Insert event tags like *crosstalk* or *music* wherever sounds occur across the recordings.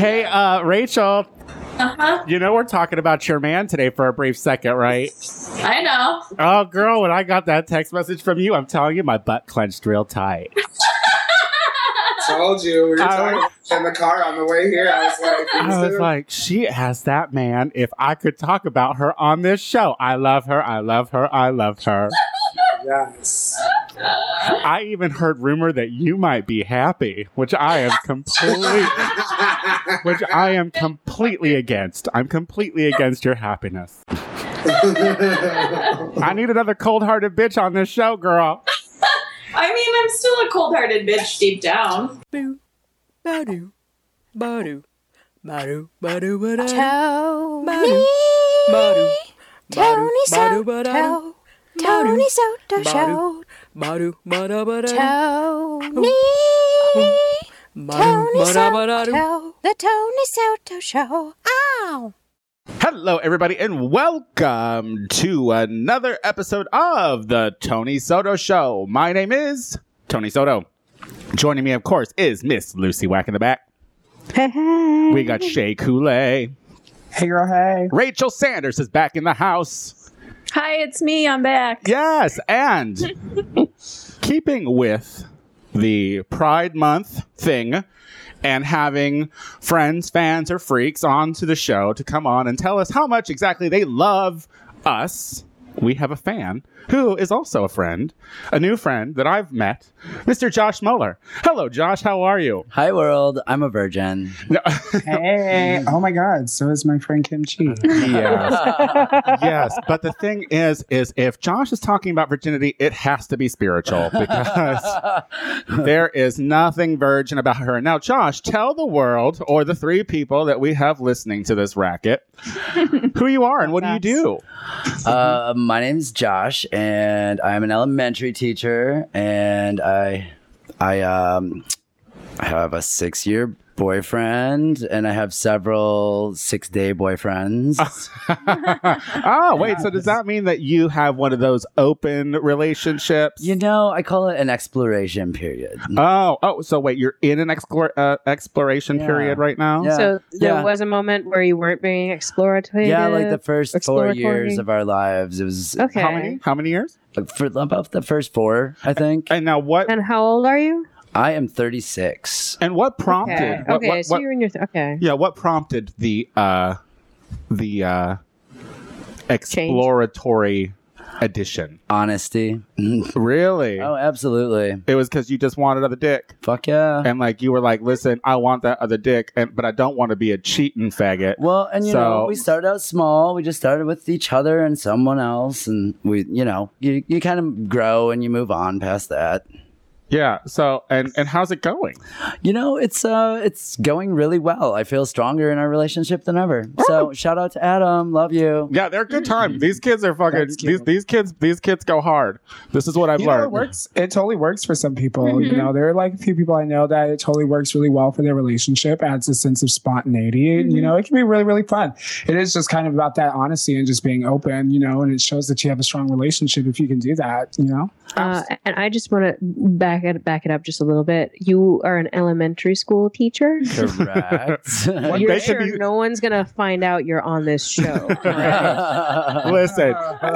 Hey, uh, Rachel, Uh-huh. you know we're talking about your man today for a brief second, right? I know. Oh, girl, when I got that text message from you, I'm telling you, my butt clenched real tight. *laughs* Told you. We were I talking in the car on the way here. I was like, I was like, she has that man. If I could talk about her on this show, I love her. I love her. I love her. *laughs* yes. I even heard rumor that you might be happy, which I am completely, which I am completely against. I'm completely against your happiness. *laughs* I need another cold-hearted bitch on this show, girl. I mean, I'm still a cold-hearted bitch deep down. Boo, ba-doo, ba-doo, ba-doo, ba-doo, ba-doo, Tony, ba-doo, ba-doo, Tony ba-doo, ba-doo, Soto, Tony Soto Show, ba-doo, ba-da, ba-da, Tony, Tony ba-da, ba-da. Soto, the Tony Soto Show. Ow! Hello, everybody, and welcome to another episode of the Tony Soto Show. My name is Tony Soto. Joining me, of course, is Miss Lucy Whack in the back. Hey. We got Shea Coulee. hey, girl, hey. Rachel Sanders is back in the house. Hi, it's me. I'm back. Yes, and *laughs* keeping with the Pride Month thing and having friends, fans, or freaks onto the show to come on and tell us how much exactly they love us, we have a fan who is also a friend, a new friend that I've met, Mr. Josh Muller. Hello, Josh. How are you? Hi world, I'm a virgin. No- Hey. *laughs* Oh my God. So is my friend Kim Chi. yes. *laughs* yes, but the thing is, is if Josh is talking about virginity, it has to be spiritual because *laughs* there is nothing virgin about her. Now, Josh, tell the world or the three people that we have listening to this racket who you are and what do you do? Uh, my name's Josh, and I'm an elementary teacher, and I, I um, have a six-year boyfriend, and I have several six-day boyfriends. oh, *laughs* wait. So does that mean that you have one of those open relationships? you know, I call it an exploration period. Oh, oh. So wait, you're in an explore, uh, exploration Yeah. period right now. Yeah. So there yeah. was a moment where you weren't being exploratory. Yeah, like the first four years of our lives. It was Okay. How many? How many years? for about the first four, I think. And now what? And how old are you? I am 36. And what prompted? Okay. What, okay. what- so what- you're in your th- okay. yeah, what prompted the uh, the uh, exploratory edition? Honesty. *laughs* Really? oh, absolutely. It was because you just wanted other dick, Fuck yeah. and like you were like, "Listen, I want that other dick, and but I don't want to be a cheating faggot." Well, and you know, we started out small. We just started with each other and someone else, and we, you know, you you kind of grow and you move on past that. Yeah. So and and how's it going? You know, it's uh, it's going really well. I feel stronger in our relationship than ever. So shout out to Adam, love you. Yeah, they're a good time. Mm. These kids are fucking. These these kids these kids go hard. This is what I've You know, it learned. works. It totally works for some people. You mm-hmm. know, there are like a few people I know that it totally works really well for their relationship. Adds a sense of spontaneity. And, You mm-hmm. know, it can be really, really fun. It is just kind of about that honesty and just being open. You know, and it shows that you have a strong relationship if you can do that. You know. Uh, and I just want to back it back it up just a little bit. You are an elementary school teacher. Correct. *laughs* You're sure be- no one's gonna find out you're on this show. *laughs* Listen,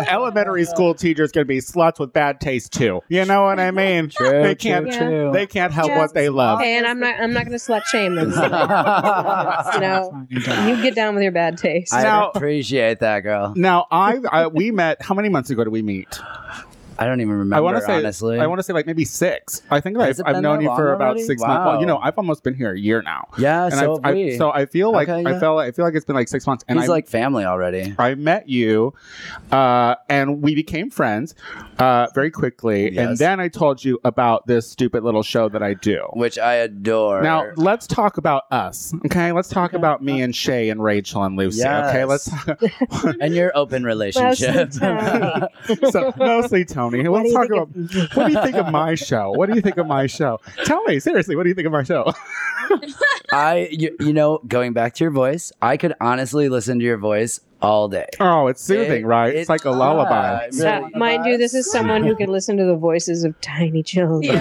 elementary school teachers can be sluts with bad taste too. You know what I mean? True, they can't. true. They can't help Just- what they love. Okay, and I'm not I'm not gonna slut shame them. *laughs* you know, you get down with your bad taste. I Now- appreciate that, girl. Now, I, I we met. How many months ago did we meet? I don't even remember. I want to say. honestly. I want to say like maybe six. I think that I've, I've known that you for about already? six months. Well, you know, I've almost been here a year now. yeah, And so I, have I, we. so I feel like Okay, I yeah. felt I feel like it's been like six months. And He's I, like family already. I met you, uh, and we became friends uh, very quickly. And then I told you about this stupid little show that I do. Which I adore. Now let's talk about us, okay? Let's talk about me and Shea and Rachel and Lucy. Okay, let's. Yes. *laughs* and your open relationship. *laughs* So mostly Tony. What Let's do you talk think about. of- What do you think of my show? What do you think of my show? Tell me seriously. What do you think of my show? *laughs* I, you, you know, going back to your voice, I could honestly listen to your voice all day. Oh, it's soothing, It- right? It's like a lullaby. yeah, it So, mind you, this is someone who can listen to the voices of tiny children. *laughs*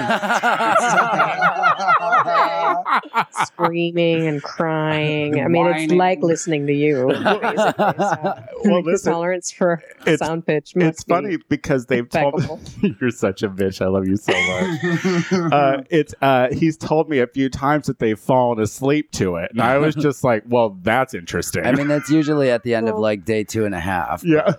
screaming and crying. I mean, it's like listening to you. Basically. So, *laughs* Well, listen, tolerance for it's- sound pitch. Must it's funny because they've told impeccable. *laughs* you're such a bitch. I love you so much. *laughs* uh, it's uh, he's told me a few times that they've fallen asleep to it, and I was just like, "Well, that's interesting." I mean, that's usually at the end of like day two and a half. yeah,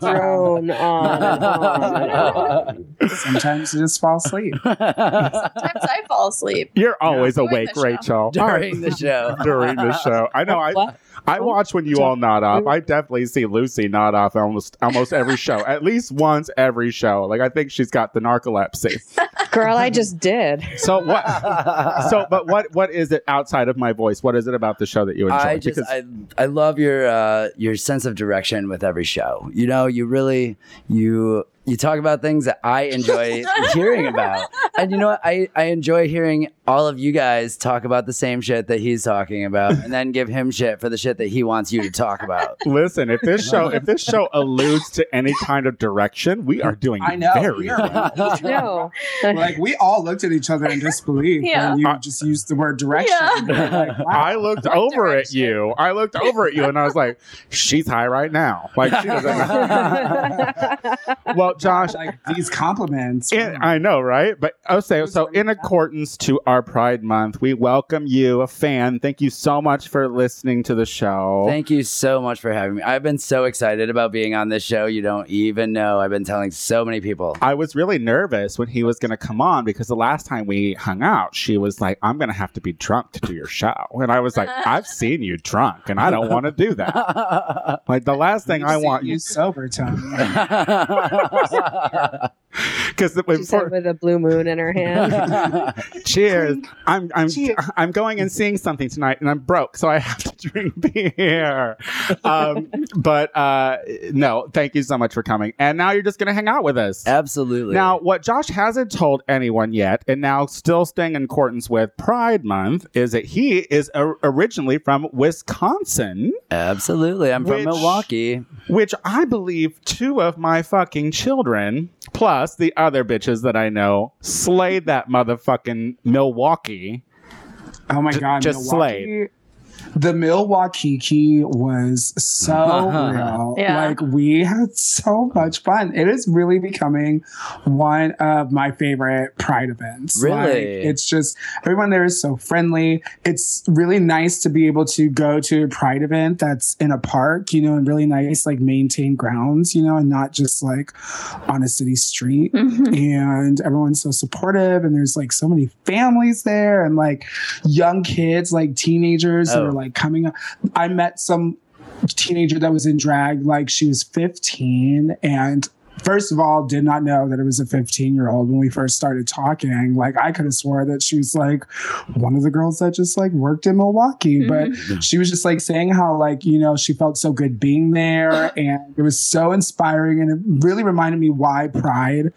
drone on on on. Sometimes you just fall asleep. Sometimes I fall asleep. you're always During awake. Rachel. During the *laughs* show. During the show, I know. I What? I watch when you all nod off. I definitely see Lucy nod off almost almost every show, at least once every show. Like I think she's got the narcolepsy. *laughs* Girl, I just did. So what? *laughs* So, but what what is it outside of my voice? What is it about the show that you enjoy? I just I, I love your uh, your sense of direction with every show. You know, you really you you talk about things that I enjoy *laughs* hearing about, and you know what? I I enjoy hearing all of you guys talk about the same shit that he's talking about, and then give him shit for the shit that he wants you to talk about. Listen, if this show if this show *laughs* alludes to any kind of direction, we are doing I know. very we are- well. *laughs* No. like we all looked at each other in disbelief Yeah. when you Uh, just used the word direction. Yeah. Like, wow. I looked What over at you. I looked over at you and I was like, she's high right now. Like she doesn't Well, Josh, like these compliments. in, I know, right? But oh, so, so in accordance to our Pride Month, we welcome you, a fan. Thank you so much for listening to the show. Thank you so much for having me. I've been so excited about being on this show. You don't even know. I've been telling so many people. I was really nervous when he was going to come on because the last time we hung out, she was like, I'm going to have to be drunk to do your show. And I was like, I've seen you drunk and I don't want to do that. *laughs* Like, the last thing I want you you, sober, Tony. *laughs* *laughs* yeah. *laughs* because She said with a blue moon in her hand. *laughs* cheers. I'm, I'm, Cheers. I'm going and seeing something tonight and I'm broke, so I have to *laughs* drink beer. Um, but uh, no, thank you so much for coming. And now you're just going to hang out with us. Absolutely. Now, what Josh hasn't told anyone yet, and now still staying in accordance with Pride Month, is that he is o- originally from Wisconsin, Absolutely. I'm from Which- Milwaukee. which I believe two of my fucking children, plus the other bitches that I know, slayed that motherfucking Milwaukee. Oh my god, just Milwaukee- The Milwaukee key was so *laughs* real. Yeah. Like we had so much fun. It is really becoming one of my favorite pride events. Really? Like, it's just everyone there is so friendly. It's really nice to be able to go to a pride event that's in a park, you know, and really nice, like maintained grounds, you know, and not just like on a city street mm-hmm. and everyone's so supportive and there's like so many families there and like young kids like teenagers that Oh. are like coming up. I met some teenager that was in drag like she was 15 and first of all did not know that it was a 15 year old when we first started talking. Like i could have swore that she was like one of the girls that just like worked in milwaukee mm-hmm. but she was just like saying how like you know she felt so good being there *laughs* and it was so inspiring and it really reminded me why pride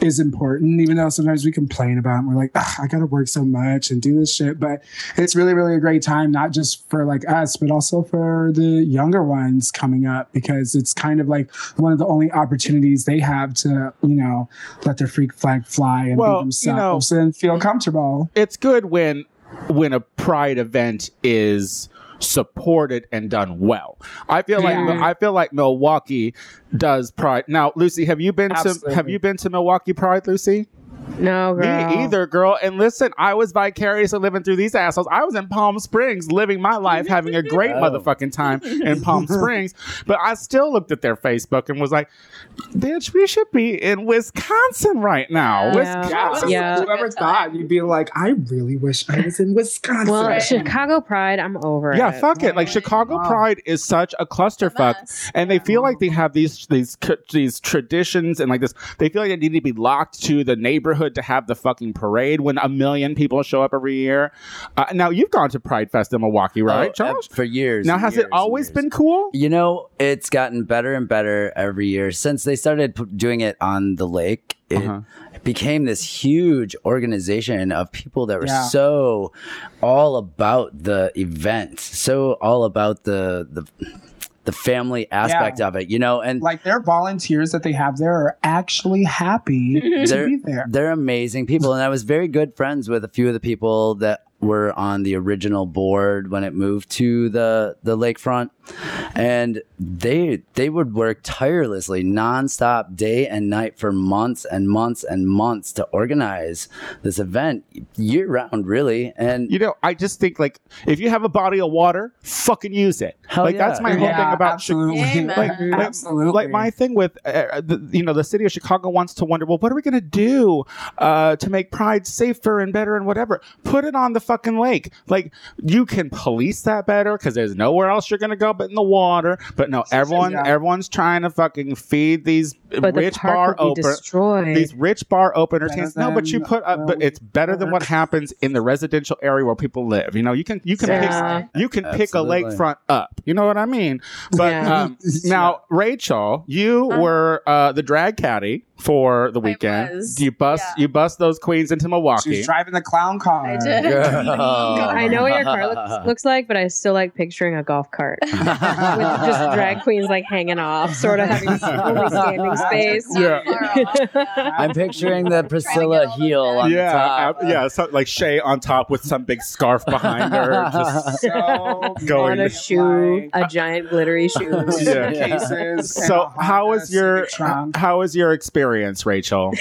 is important even though sometimes we complain about it and we're like i gotta work so much and do this shit but it's really really a great time not just for like us but also for the younger ones coming up because it's kind of like one of the only opportunities they have to you know let their freak flag fly and Well, be you themselves and feel mm-hmm. comfortable It's good when when a Pride event is supported and done well. I feel like I feel like Milwaukee does Pride. Now, Lucy, have you been to have you been to Milwaukee Pride, Lucy? No, girl. Me either, girl. And listen, I was vicariously living through these assholes. I was in Palm Springs living my life, having a *laughs* great Oh. motherfucking time in *laughs* Palm Springs. But I still looked at their Facebook and was like, bitch, we should be in Wisconsin right now. Yeah. Wisconsin. Yeah. whoever thought you'd be like i really wish i was in wisconsin Well, Right. Chicago Pride, I'm over it. Yeah, it. fuck it. Like Chicago Wow. Pride is such a clusterfuck. mess. And they feel like they have these these these traditions and like this. They feel like they need to be locked to the neighborhood to have the fucking parade when a million people show up every year. Uh, now you've gone to Pride Fest in Milwaukee, right, Oh, Josh? for years. Now has years it always been cool? You know, it's gotten better and better every year since they started p- doing it on the lake. It Uh-huh. became this huge organization of people that were Yeah. so all about the event, so all about the the the family aspect of it. You know, and like their volunteers that they have there are actually happy mm-hmm. to be there. They're amazing people, and I was very good friends with a few of the people that were on the original board when it moved to the the lakefront, and they they would work tirelessly, nonstop, day and night for months and months and months to organize this event year round, really. And You know, I just think like if you have a body of water, fucking use it. Hell like that's my whole thing about Chi- absolutely. Amen. like, like, absolutely. like my thing with uh, the, you know the city of Chicago wants to wonder well what are we going to do uh, to make pride safer and better and whatever put it on the fucking lake like you can police that better because there's nowhere else you're going to go but in the water but no everyone Yeah. everyone's trying to fucking feed these But rich park bar would be open these rich bar openers. Better no but you put up but it's better than what happens in the residential area where people live. You know you can you can Yeah. pick you can pick a lakefront up. You know what i mean? But Yeah. um, *laughs* now rachel you were uh, the drag caddy for the weekend. was, you bust yeah. you bust those queens into milwaukee. Was driving the clown car. I did. *laughs* *laughs* I know what your car looks, looks like, but I still like picturing a golf cart. with just drag queens like hanging off, sort of having *laughs* only standing space. Yeah. *laughs* I'm picturing the Priscilla heel on yeah, the top. uh, yeah, so, like Shea on top with some big scarf behind her, *laughs* just So Going- On a shoe, a giant glittery shoe. Yeah. cases. So, how was your how was your experience, Rachel?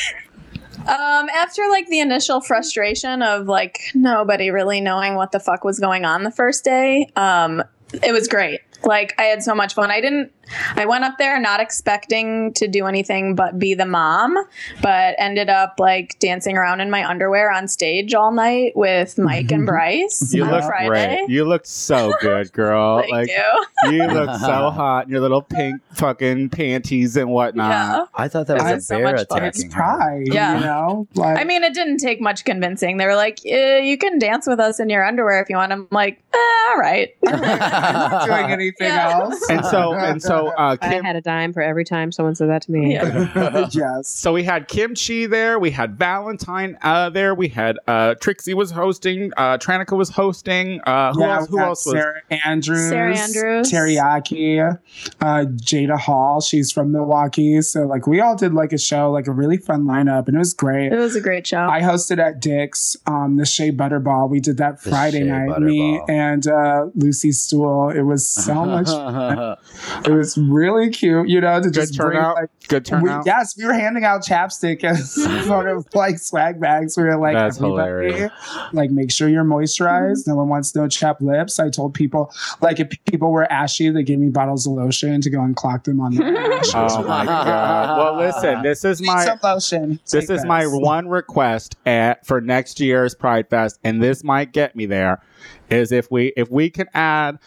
Um, after like the initial frustration of like nobody really knowing what the fuck was going on the first day, um, it was great. Like I had so much fun. I didn't. I went up there not expecting to do anything but be the mom, but ended up like dancing around in my underwear on stage all night with Mike and *laughs* Bryce You on look Friday. great. You looked so good, girl. Thank like you. *laughs* you look so hot in your little pink fucking panties and whatnot. Yeah. I thought that was was a so bear much fun. It's pride. Yeah. You know? Like, I mean, it didn't take much convincing. They were like, eh, "You can dance with us in your underwear if you want." I'm like, eh, "All right." *laughs* I'm not doing anything Yeah. else. And so and so uh I had a dime for every time someone said that to me. Yeah. *laughs* *laughs* yes. so we had Kim Chi there, we had Valentine uh there, we had uh Trixie was hosting, uh Tranica was hosting, uh who Yeah, else who got else was Sarah Andrews, Sarah Andrews. Teriyaki, uh, Jaida Hall. She's from Milwaukee, so like we all did like a show, like a really fun lineup, and it was great. It was a great show. I hosted at Dick's, um, the Shea Butterball. We did that The Friday Shea night. Me and uh, Lucy Stool. It was so *laughs* much. fun. It was really cute, you know, to good just bring turnout? like good we, turnout. yes, we were handing out chapstick as *laughs* sort of like swag bags. We were like, That's hilarious. like make sure you're moisturized. Mm-hmm. No one wants no chapped lips. I told people, like if people were ashy, they gave me bottles of lotion to go and clock them on their *laughs* ash. Oh my god. Well listen, this is my some lotion. This Take is my one request at, for next year's Pride Fest, and this might get me there. Is if we if we can add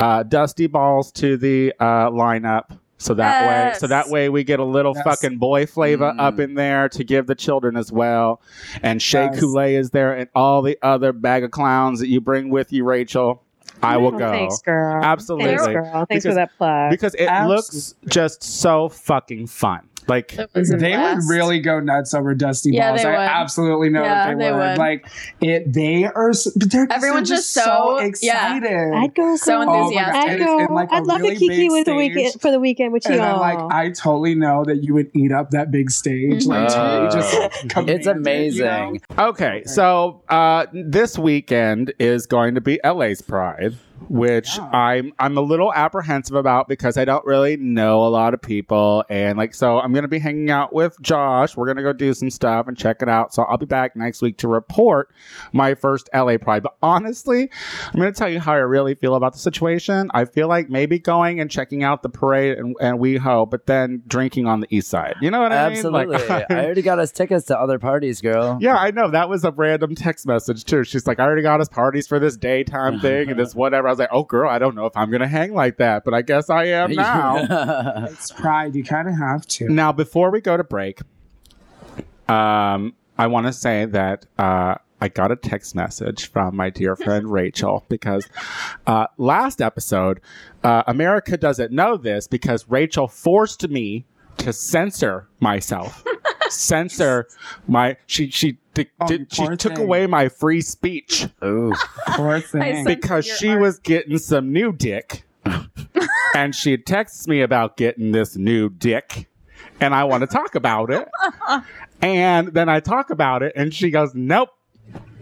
uh, Dusty Balls to the uh, lineup, so that way so that way we get a little Yes. fucking boy flavor Mm. up in there to give the children as well. And Shea Yes. Coulee is there, and all the other bag of clowns that you bring with you, Rachel. I will Oh, go. Thanks, girl. Absolutely. Thanks, girl. Thanks Because- for that plug. because it Absolutely. looks just so fucking fun. Like It was They would really go nuts over Dusty Yeah, Balls. they I would. absolutely know Yeah, that they, they would. would. Like it, they are. s- But they're Everyone's they're just so- yeah. excited. I'd go. So girl. Oh enthusiastic. I'd and it's go. in, like, a I'd love really to kiki big with the weekend for the weekend with you. And I'm like, I totally know that you would eat up that big stage. Like, Mhm. totally just *laughs* command It's it, amazing. you Okay, so uh, this weekend is going to be LA's Pride, which Yeah. I'm I'm a little apprehensive about because I don't really know a lot of people, and like so I'm going to be hanging out with Josh. We're going to go do some stuff and check it out. So I'll be back next week to report my first LA Pride. But honestly, I'm going to tell you how I really feel about the situation. I feel like maybe going and checking out the parade and, and WeHo, but then drinking on the east side. You know what I mean? Absolutely. Like, *laughs* I already got us tickets to other parties, girl. Yeah, I know. That was a random text message too. She's like, I already got us parties for this daytime *laughs* thing and this whatever. I was like, oh girl, I don't know if I'm gonna hang like that, but I guess I am now. *laughs* It's pride. You kind of have to. now, before we go to break, um, I want to say that uh, I got a text message from my dear *laughs* friend Rachel because uh, last episode, uh, America doesn't know this because Rachel forced me to censor myself. Censor my she she di- Oh, did, she poor took thing. away my free speech Ooh. Poor *laughs* thing. because she art. was getting some new dick *laughs* and she texts me about getting this new dick and I want to talk about it. *laughs* and then I talk about it and she goes, Nope.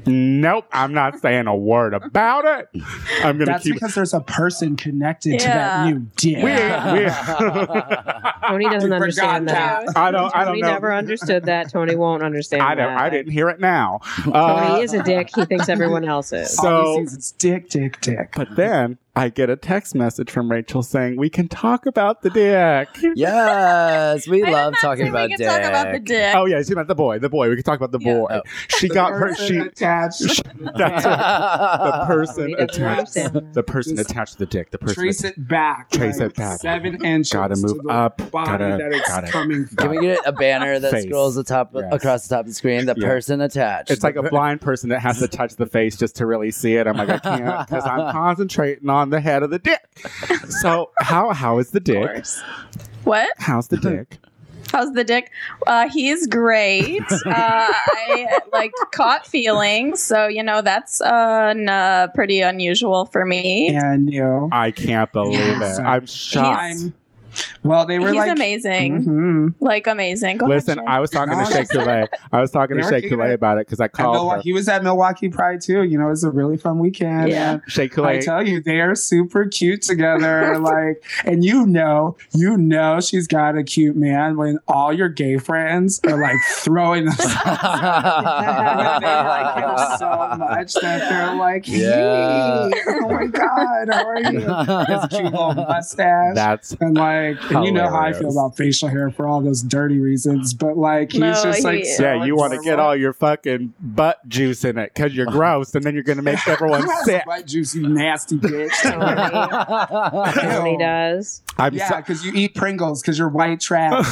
Nope, I'm not saying a word about it. I'm gonna keep. That's keep. because there's a person connected to Yeah. that new dick. We, we, *laughs* Tony doesn't understand forgot that. I don't. I don't Tony know. never understood that. Tony won't understand I don't. that. I didn't hear it now. Tony Uh, is a dick. He thinks everyone else is. So- All he sees is dick, dick, dick. But then I get a text message from Rachel saying we can talk about the dick. *laughs* yes, we I love talking say about we dick. talk about the dick. Oh yeah, she meant the boy. The boy. We can talk about the Yeah. boy. Oh. She got her. She. attached. *laughs* That's right. The person attached. The person Just attached to the dick. The person. Trace it back. Trace like it back. Seven inches. Gotta to move the up. Body Gotta- that it's gotta- coming from. Can we get a banner that Face. scrolls the top Yes. across the top of the screen? The Yeah. person attached. It's like a blind person that has to touch the face just to really see it. I'm like, I can't because I'm *laughs* concentrating on the head of the dick. So how how is the dick? What? How's the dick? How's the dick? Uh, he's great. *laughs* Uh, I like caught feelings, so you know that's uh, n- uh, pretty unusual for me. And you. I can't believe Yes. it. I'm shocked. I'm- Well, they were He's like amazing, Mhm. like amazing. Go Listen, ahead, I was talking to No, Shea Coulee. I was talking to You're Shea Coulee about it because I At called her. Milwaukee, he was at Milwaukee Pride too. You know, it was a really fun weekend. Yeah. And Shea I tell you, they are super cute together. *laughs* like, and you know, you know, she's got a cute man when all your gay friends are like throwing *laughs* themselves. *laughs* they like him so much that they're like, hey, Yeah. oh my god, how are you? His cute little mustache. That's and like, and you know how I feel about facial hair for all those dirty reasons, but like, he's No, just like, so yeah. You want to get all your fucking butt juice in it because you're *laughs* gross, and then you're gonna make everyone sick. Butt juice, you nasty bitch. *laughs* Tony He *laughs* does. I'm Yeah, so- because you eat Pringles because you're white trash.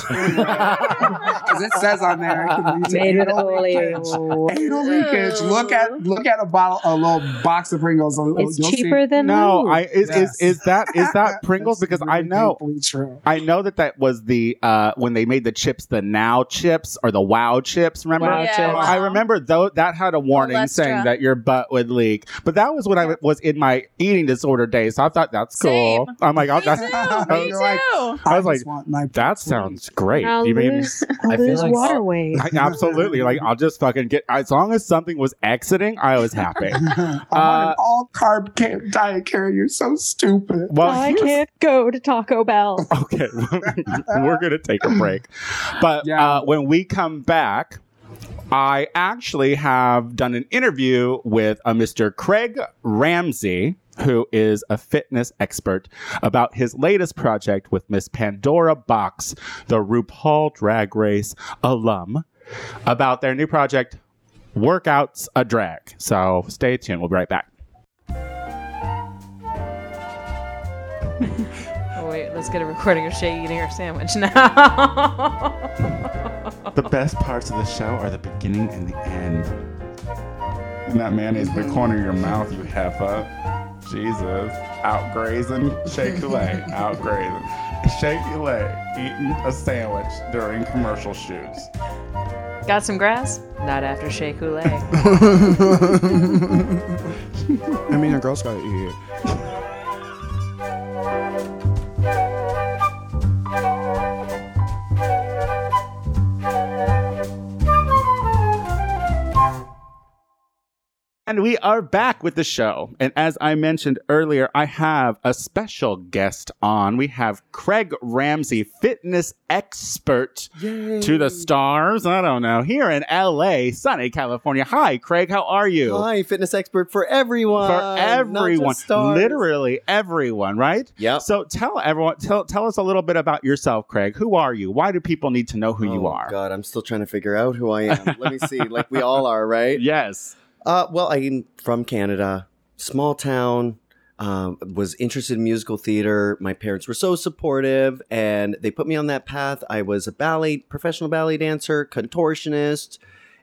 Because it says on there it can *laughs* lead to Made with anal leakage. oleo. Anal leakage. Look at look at a bottle, a little box of Pringles. You'll It's see- cheaper than no. lube. I is, Yes. is is that is that *laughs* Pringles? That's Because I know true. I know that that was the uh when they made the chips, the Now chips or the Wow chips. Remember? Wow Yeah, chips. wow. I remember though that had a warning Olestra. saying that your butt would leak, but that was when I was in my eating disorder days. So I thought that's cool. Same. I'm like, oh, Me that's, too. *laughs* Me You're like, too. I was like, just want my that sounds great. I'll you mean? I feel lose like- water weight. I, absolutely. Like I'll just fucking get as long as something was exiting, I was happy. I *laughs* want Uh, *laughs* an all carb ca- diet carry. You're so stupid. Well, I can't go to Taco Bell. *laughs* Okay, we're gonna take a break, but Yeah. uh, when we come back. I actually have done an interview with a Mr. Craig Ramsay, who is a fitness expert, about his latest project with Miss Pandora Boxx, the RuPaul Drag Race alum, about their new project, Workouts a Drag. So stay tuned. We'll be right back. *laughs* Oh, wait, let's get a recording of Shea eating her sandwich now. *laughs* The best parts of the show are the beginning and the end. And that mayonnaise in the corner of your mouth, you have heifer. Jesus. Out grazing. Shea Coulee. Out grazing. Shea Coulee eating a sandwich during commercial shoots. Got some grass? Not after Shea Coulee. I *laughs* mean, a girl's gotta eat. And we are back with the show. And as I mentioned earlier, I have a special guest on. We have Craig Ramsay, fitness expert to the stars. I don't know. Here in LA, sunny California. Hi, Craig. How are you? Hi, fitness expert for everyone. For everyone, literally everyone, right? Yeah. So tell everyone, tell tell us a little bit about yourself, Craig. Who are you? Why do people need to know who you Oh, are? God, I'm still trying to figure out who I am. Let me see. Like we all are, right? *laughs* Yes. Uh, well, I'm from Canada, small town. Um, was interested in musical theater. My parents were so supportive, and they put me on that path. I was a ballet, professional ballet dancer, contortionist,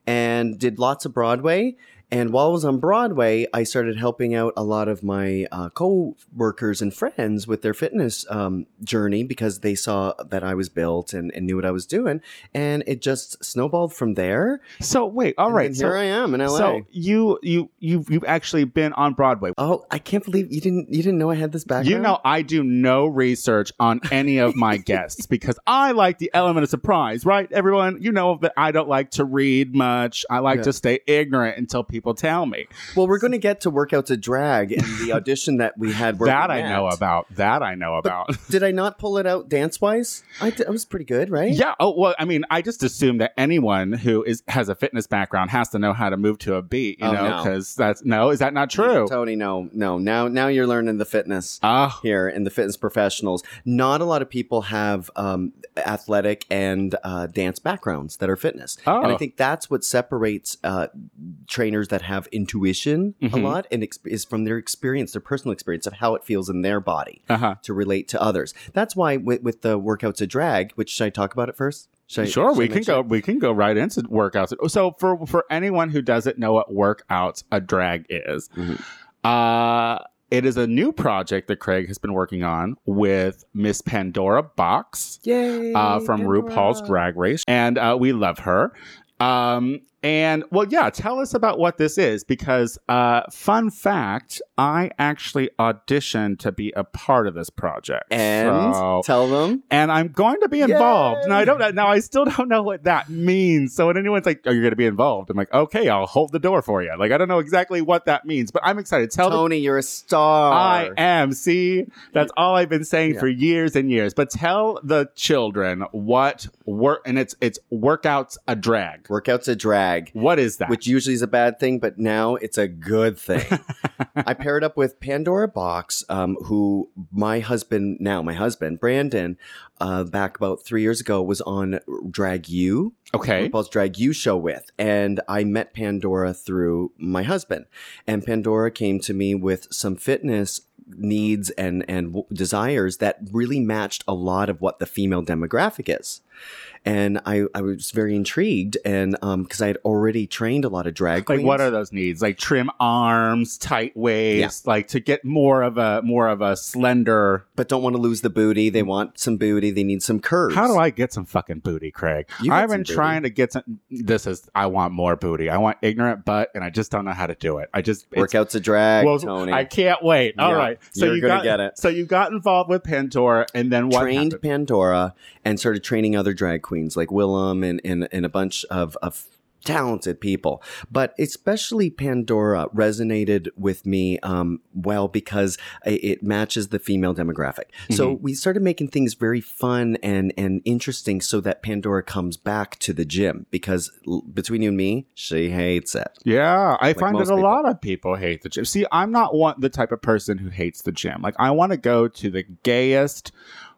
and did lots of Broadway. And while I was on Broadway, I started helping out a lot of my uh, co-workers and friends with their fitness um, journey because they saw that I was built and, and knew what I was doing, and it just snowballed from there. So wait, all And right. So, here I am in LA. so you you you you've actually been on Broadway. Oh, I can't believe you didn't you didn't know I had this background. You know, I do no research on any of my *laughs* guests because I like the element of surprise, right? Everyone, you know that I don't like to read much. I like Yeah. to stay ignorant until people tell me. Well, we're going to get to workouts a drag and the *laughs* audition that we had. that I know about. That I know about. Did I not pull it out dance wise? I, did- I was pretty good, right? Yeah. Oh well. I mean, I just assume that anyone who is has a fitness background has to know how to move to a beat. You Oh, know, no. because that's no. Is that not true? Tony, no, no. Now, now you're learning the fitness. Oh, here in the fitness professionals. Not a lot of people have um, athletic and uh, dance backgrounds that are fitness, Oh. and I think that's what separates uh, trainers that have intuition a Mhm. lot and ex- is from their experience, their personal experience of how it feels in their body uh huh. to relate to others. That's why with, with the workouts a drag, which should I talk about it first? Should Sure, I we can go. it? We can go right into workouts. So for for anyone who doesn't know what workouts a drag is, Mhm. uh, it is a new project that Craig has been working on with Miss Pandora Boxx. Yay! uh, from RuPaul's Pandora. Drag Race, and uh, we love her. Um, and well, yeah, tell us about what this is because, uh, fun fact, I actually auditioned to be a part of this project, And So- tell them. and I'm going to be involved. Yay! Now I don't. Now I still don't know what that means. So when anyone's like, "Are you going to be involved?" I'm like, "Okay, I'll hold the door for you." Like I don't know exactly what that means, but I'm excited. Tell Tony, you're a star. I am. See, that's all I've been saying Yeah. for years and years. But tell the children what work, and it's it's workouts a drag. Workouts a drag. What is that? which usually is a bad thing, but now it's a good thing. *laughs* I paired up with Pandora Boxx, um, who my husband, now my husband, Brandon, uh, back about three years ago, was on Drag U, okay. RuPaul's Drag You show with. And I met Pandora through my husband. And Pandora came to me with some fitness needs and, and w- desires that really matched a lot of what the female demographic is. And I, I was very intrigued, and um, because I had already trained a lot of drag queens. Like what are those needs? Like trim arms, tight waist, like to get more of a more of a slender. but don't want to lose the booty. They want some booty. They need some curves. How do I get some fucking booty, Craig? I've been trying to get some. This is I want more booty. I want ignorant butt, and I just don't know how to do it. I just Workouts a drag, well, Tony? I can't wait. All Yeah, right, so you're you gonna got, get it. So you got involved with Pandora, and then what trained happened? Pandora and started training other drag queens like Willam and, and, and a bunch of, of talented people. But especially Pandora resonated with me um, well because it matches the female demographic. So Mm-hmm. we started making things very fun and, and interesting so that Pandora comes back to the gym because between you and me, she hates it. Yeah, I find that a people. lot of people hate the gym. See, I'm not one the type of person who hates the gym. Like I want to go to the gayest,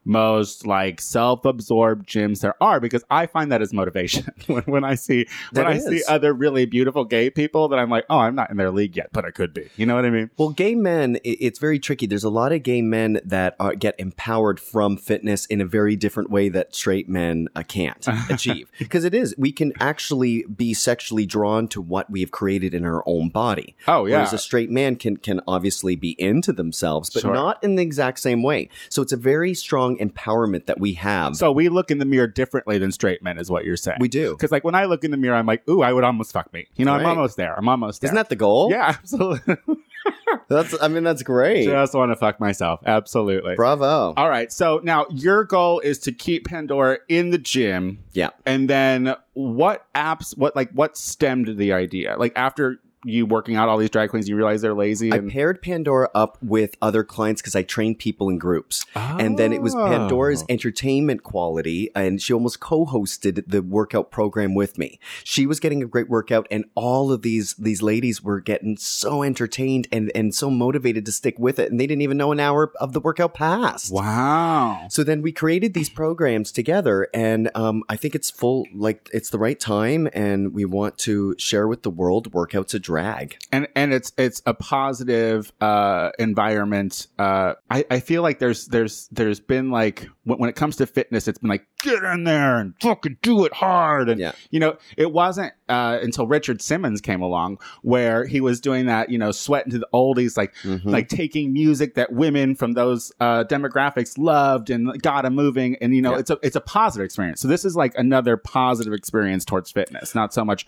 most like self-absorbed gyms there are because I find that as motivation. *laughs* when, when I see when That I see other really beautiful gay people, that I'm like, oh, I'm not in their league yet, but I could be. You know what I mean? Well, gay men, it's very tricky. There's a lot of gay men that are, get empowered from fitness in a very different way that straight men uh, can't *laughs* achieve. Because it is, we can actually be sexually drawn to what we've created in our own body. Oh yeah. Whereas a straight man can can obviously be into themselves, but Sure. not in the exact same way. So it's a very strong empowerment that we have. so we look in the mirror differently than straight men, is what you're saying. we do. Because like when I look in the mirror, I'm like, ooh, I would almost fuck me. You know, I'm almost there. I'm almost there. Isn't that the goal? yeah, *laughs* absolutely. *laughs* That's. I mean, that's great. Just want to fuck myself. Absolutely. Bravo. All right. So now your goal is to keep Pandora in the gym. Yeah. And then what apps, what like what stemmed the idea? Like after you working out all these drag queens, you realize they're lazy. I paired Pandora up with other clients because I train people in groups. And then it was Oh. Pandora's entertainment quality, and she almost co-hosted the workout program with me. She was getting a great workout, and all of these these ladies were getting so entertained and and so motivated to stick with it, and they didn't even know an hour of the workout passed. Wow. So then we created these programs together, and um, I think it's full, like it's the right time, and we want to share with the world workouts a drag. And and it's it's a positive uh environment. Uh I, I feel like there's there's there's been like when, when it comes to fitness, it's been like get in there and fucking do it hard. And Yeah. you know, it wasn't uh until Richard Simmons came along where he was doing that, you know, sweating to the oldies, like Mhm. like taking music that women from those uh, demographics loved and got them moving and you know Yeah. it's a it's a positive experience so this is like another positive experience towards fitness not so much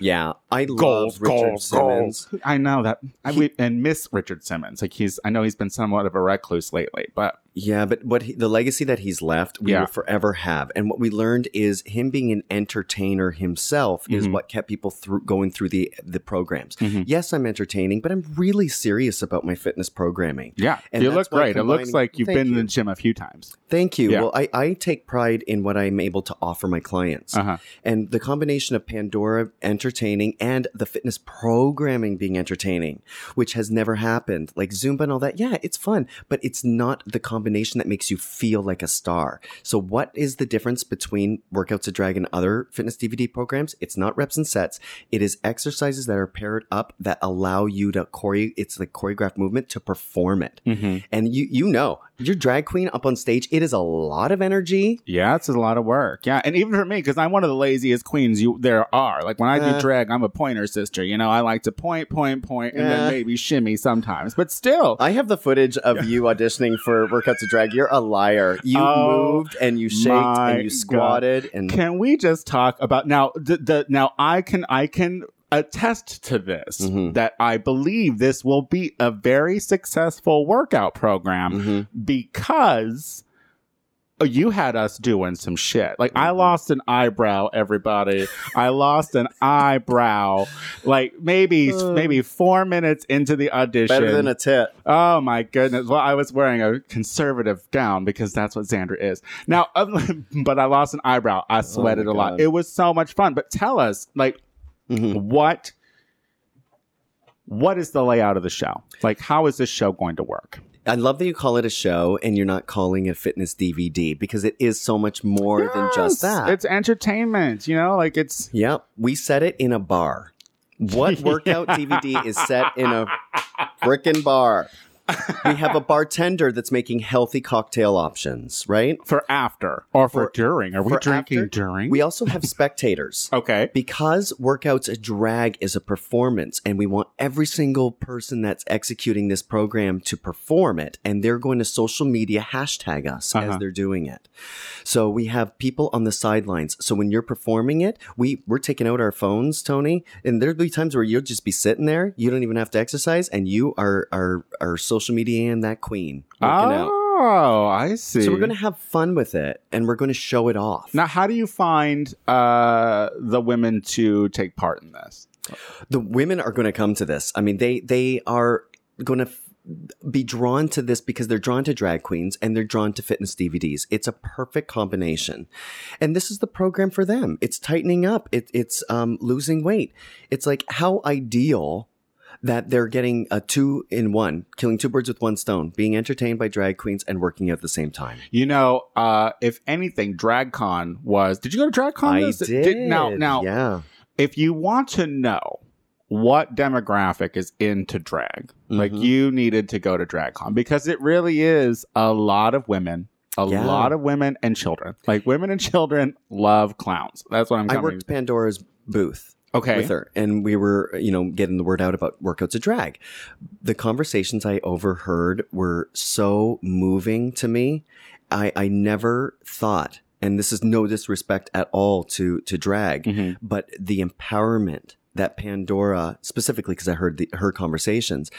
Yeah, I goals love Richard goals Simmons. goals i know that I, we, and miss richard simmons like he's i know he's been somewhat of a recluse lately but Yeah, but what he, the legacy that he's left, we Yeah. will forever have. And what we learned is him being an entertainer himself is Mhm. what kept people through going through the the programs. Mhm. Yes, I'm entertaining, but I'm really serious about my fitness programming. Yeah, And you look great. It looks like you've been in you. the gym a few times. Thank you. Yeah. Well, I, I take pride in what I'm able to offer my clients. Uh huh. And the combination of Pandora entertaining and the fitness programming being entertaining, which has never happened, like Zumba and all that. Yeah, it's fun, but it's not the combination that makes you feel like a star. So, what is the difference between Workouts to Drag and other fitness DVD programs? It's not reps and sets. It is exercises that are paired up that allow you to choreo. It's like choreographed movement to perform it. hmm And you you know, your drag queen up on stage, it is a lot of energy. Yeah, it's a lot of work. Yeah, and even for me, because I'm one of the laziest queens you there are. Like when I do Uh. drag, I'm a pointer sister. You know, I like to point, point, point, and Yeah. then maybe shimmy sometimes. But still, I have the footage of you auditioning for *laughs* To Drag. You're a liar. You Oh, moved and you shaked and you squatted and Can we just talk about now? The, the now I can I can attest to this Mhm. that I believe this will be a very successful workout program Mhm. because you had us doing some shit. Like I lost an eyebrow, everybody. I lost an *laughs* eyebrow. Like maybe Uh. maybe four minutes into the audition. better than a tit. Oh my goodness! Well, I was wearing a conservative gown because that's what Xander is now. *laughs* um, but I lost an eyebrow. I sweated my a lot. It was so much fun. But tell us, like, Mhm. what what is the layout of the show? Like, how is this show going to work? I love that you call it a show and you're not calling it a fitness DVD because it is so much more than just that. It's entertainment. You know, like it's Yep. We set it in a bar. What *laughs* workout DVD is set in a frickin' bar? We have a bartender that's making healthy cocktail options, right? for after or for, For- during. Are we drinking after, during? We also have spectators. *laughs* okay. because workouts a drag is a performance and we want every single person that's executing this program to perform it and they're going to social media hashtag us Uh-huh. as they're doing it so we have people on the sidelines so when you're performing it we we're taking out our phones tony and there'll be times where you'll just be sitting there you don't even have to exercise and you are are are social media and that queen working out Oh, I see. so we're going to have fun with it and we're going to show it off now, how do you find uh, the women to take part in this? the women are going to come to this. I mean, they they are going to f- be drawn to this because they're drawn to drag queens and they're drawn to fitness DVDs. It's a perfect combination, and this is the program for them. It's tightening up. It, it's um, losing weight. It's like how ideal that they're getting a two in one, killing two birds with one stone, being entertained by drag queens and working at the same time. You know, uh, if anything, DragCon was. Did you go to DragCon? I this- did. now, now, yeah. if you want to know what demographic is into drag, like Mhm. you needed to go to DragCon because it really is a lot of women. A Yeah. lot of women and children. Like women and children love clowns. That's what I'm I worked Pandora's booth. Okay. with her and we were you know getting the word out about workouts to drag the conversations i overheard were so moving to me i i never thought and this is no disrespect at all to to drag Mhm. but the empowerment that pandora specifically because i heard the, her conversations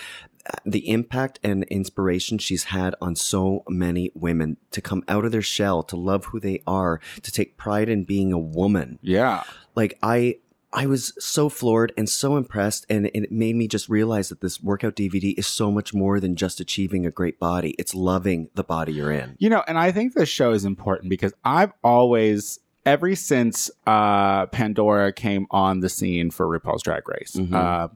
the impact and inspiration she's had on so many women to come out of their shell to love who they are to take pride in being a woman Yeah. like I I was so floored and so impressed and, and it made me just realize that this workout DVD is so much more than just achieving a great body. It's loving the body you're in. You know, and I think this show is important because I've always, ever since uh, Pandora came on the scene for RuPaul's Drag Race, Mhm. uh,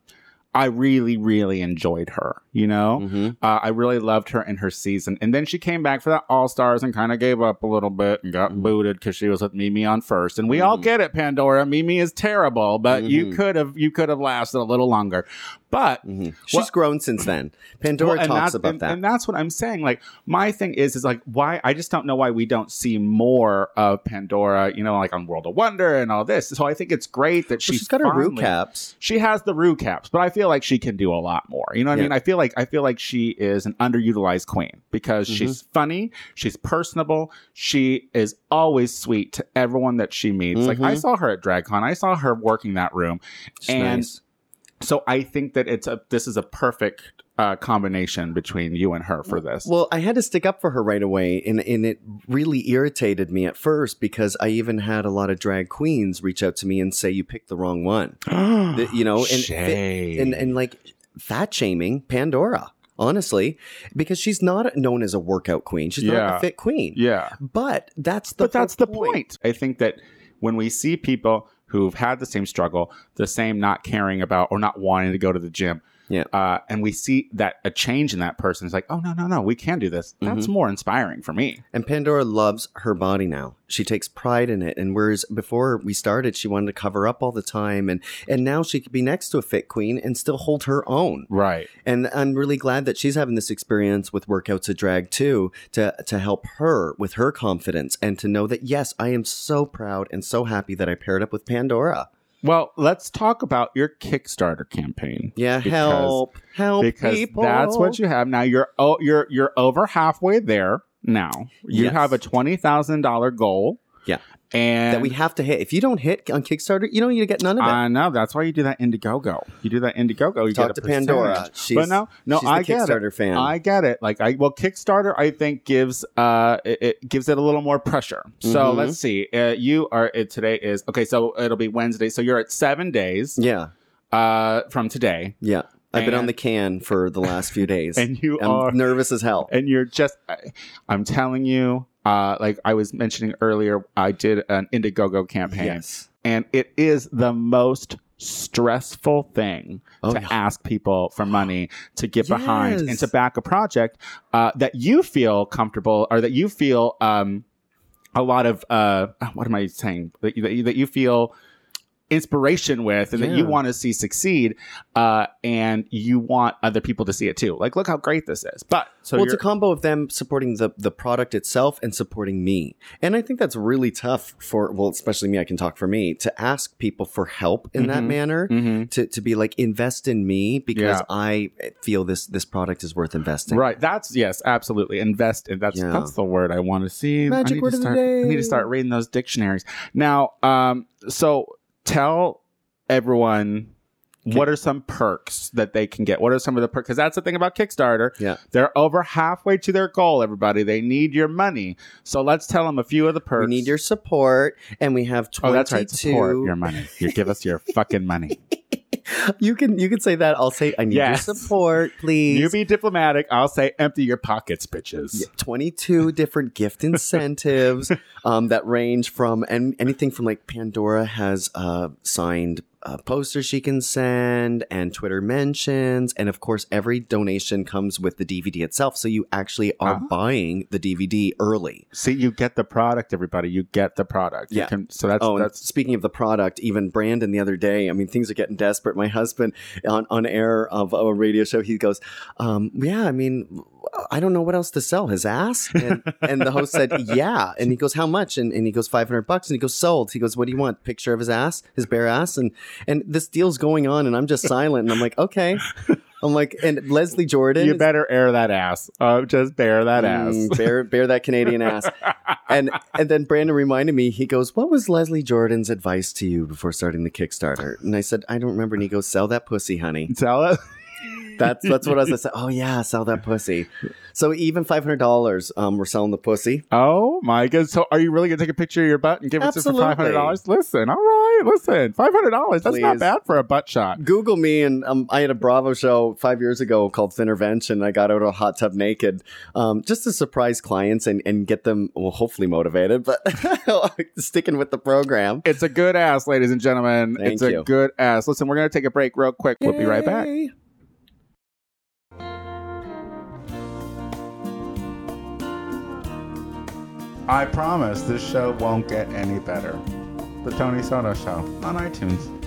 I really, really enjoyed her. You know, Mm-hmm. uh, I really loved her in her season, and then she came back for that All Stars and kind of gave up a little bit and got Mhm. booted because she was with Mimi on first. And we all Mhm. get it, Pandora. Mimi is terrible, but you Mhm. could have you could have lasted a little longer. But hmm She's grown since then. Pandora well, talks that's- about and, that. and that's what I'm saying. Like my thing is, is like why I just don't know why we don't see more of Pandora. You know, like on World of Wonder and all this. So I think it's great that she's she's got her root caps. She has the RuCaps, but I feel like she can do a lot more. You know what I mean? I feel like I feel like she is an underutilized queen because Mm-hmm. she's funny, she's personable, she is always sweet to everyone that she meets. Like I Mhm. saw her at DragCon, I saw her working that room. She's And- nice. So I think that it's a this is a perfect uh, combination between you and her for this. Well, I had to stick up for her right away, and, and it really irritated me at first because I even had a lot of drag queens reach out to me and say, You picked the wrong one. *gasps* The- you know, and, Shade. and, and like fat shaming Pandora, honestly, because she's not known as a workout queen. She's not a fit queen. yeah. But that's the but that's the point. I think that when we see people who've had the same struggle, the same not caring about or not wanting to go to the gym, Yeah. uh, and we see that a change in that person is like, oh no, no, no, we can do this. Mm-hmm. That's more inspiring for me. And Pandora loves her body now. She takes pride in it. And whereas before we started, she wanted to cover up all the time, and and now she could be next to a fit queen and still hold her own. Right. And I'm really glad that she's having this experience with workouts of drag too, to to help her with her confidence and to know that yes, I am so proud and so happy that I paired up with Pandora. Well, let's talk about your Kickstarter campaign. Yeah, Because- help, help, because people. that's what you have now. You're oh, you're you're over halfway there now. You Yes. have a twenty thousand dollar goal. Yeah. And that we have to hit. If you don't hit on Kickstarter, you don't you get none of it. I know that's why you do that Indiegogo. You do that Indiegogo. You Talk get a to Pandora. She's- but no, no, I get Kickstarter it. fan. I get it. Like I well, Kickstarter, I think gives uh it, it gives it a little more pressure. So Mhm. let's see. Uh, you are it today is okay. So it'll be Wednesday. So you're at seven days yeah, uh from today, yeah. I've been on the can for the last few days, *laughs* and you I'm are nervous as hell. and you're just I, i'm telling you uh like i was mentioning earlier i did an indiegogo campaign Yes. and it is the most stressful thing Oh, to yeah. ask people for money to get behind and to back a project uh, that you feel comfortable or that you feel um, a lot of uh, what am i saying that you, that you, that you feel inspiration with and that you want to see succeed uh, and you want other people to see it too like look how great this is but so well, it's a combo of them supporting the the product itself and supporting me, and I think that's really tough for well, especially me. I can talk for me to ask people for help in that Mhm. manner. Mhm. To, to be like invest in me because Yeah. I feel this this product is worth investing. Right. That's yes, absolutely. Invest in that's Yeah. that's the word I want to see. Magic I need word to of the start, I need to start reading those dictionaries. Now, um, so tell everyone what are some perks that they can get? What are some of the perks? Because that's the thing about Kickstarter. Yeah. They're over halfway to their goal, everybody. They need your money. So let's tell them a few of the perks. We need your support, and we have Oh, twenty that's right. Support your money. You give us your fucking money. *laughs* You can you can say that. I'll say I need Yes. your support, please. You be diplomatic. I'll say empty your pockets, bitches. Yeah, 22 *laughs* different gift incentives um, that range from and anything from like Pandora has uh, signed uh, posters she can send and Twitter mentions. And of course, every donation comes with the DVD itself. So you actually are Ah. buying the DVD early. See, you get the product, everybody. You get the product. You Yeah. can- so that's Oh, that's speaking of the product, even Brandon the other day, I mean, things are getting desperate. My husband on, on air of a radio show, he goes, um, Yeah, I mean, I don't know what else to sell. His ass? And, and the host said, *laughs* Yeah. And he goes, How much? And, and he goes, 500 bucks. And he goes, Sold. He goes, What do you want? Picture of his ass, his bare ass? And, and this deal's going on, and I'm just silent. And I'm like, Okay. I'm like, and Leslie Jordan. you better air that ass. Uh, just bear that Mm, ass. *laughs* bear, bear that Canadian ass. And and then Brandon reminded me. He goes, "What was Leslie Jordan's advice to you before starting the Kickstarter?" And I said, "I don't remember." And he goes, "Sell that pussy, honey." Sell it. That's that's what I was. gonna say. "Oh yeah, sell that pussy." So even five hundred dollars, um, we're selling the pussy. Oh my god! So, are you really gonna take a picture of your butt and give it to for five hundred dollars? Listen, all right, listen, five hundred dollars. That's not bad for a butt shot. Google me, and um, I had a Bravo show five years ago called Thintervention. I got out of a hot tub naked, um, just to surprise clients and, and get them, well, hopefully motivated, but *laughs* sticking with the program. It's a good ass, ladies and gentlemen. Thank it's a good ass. Listen, we're gonna take a break real quick. We'll be right back. I promise this show won't get any better. The Tony Soto Show on iTunes.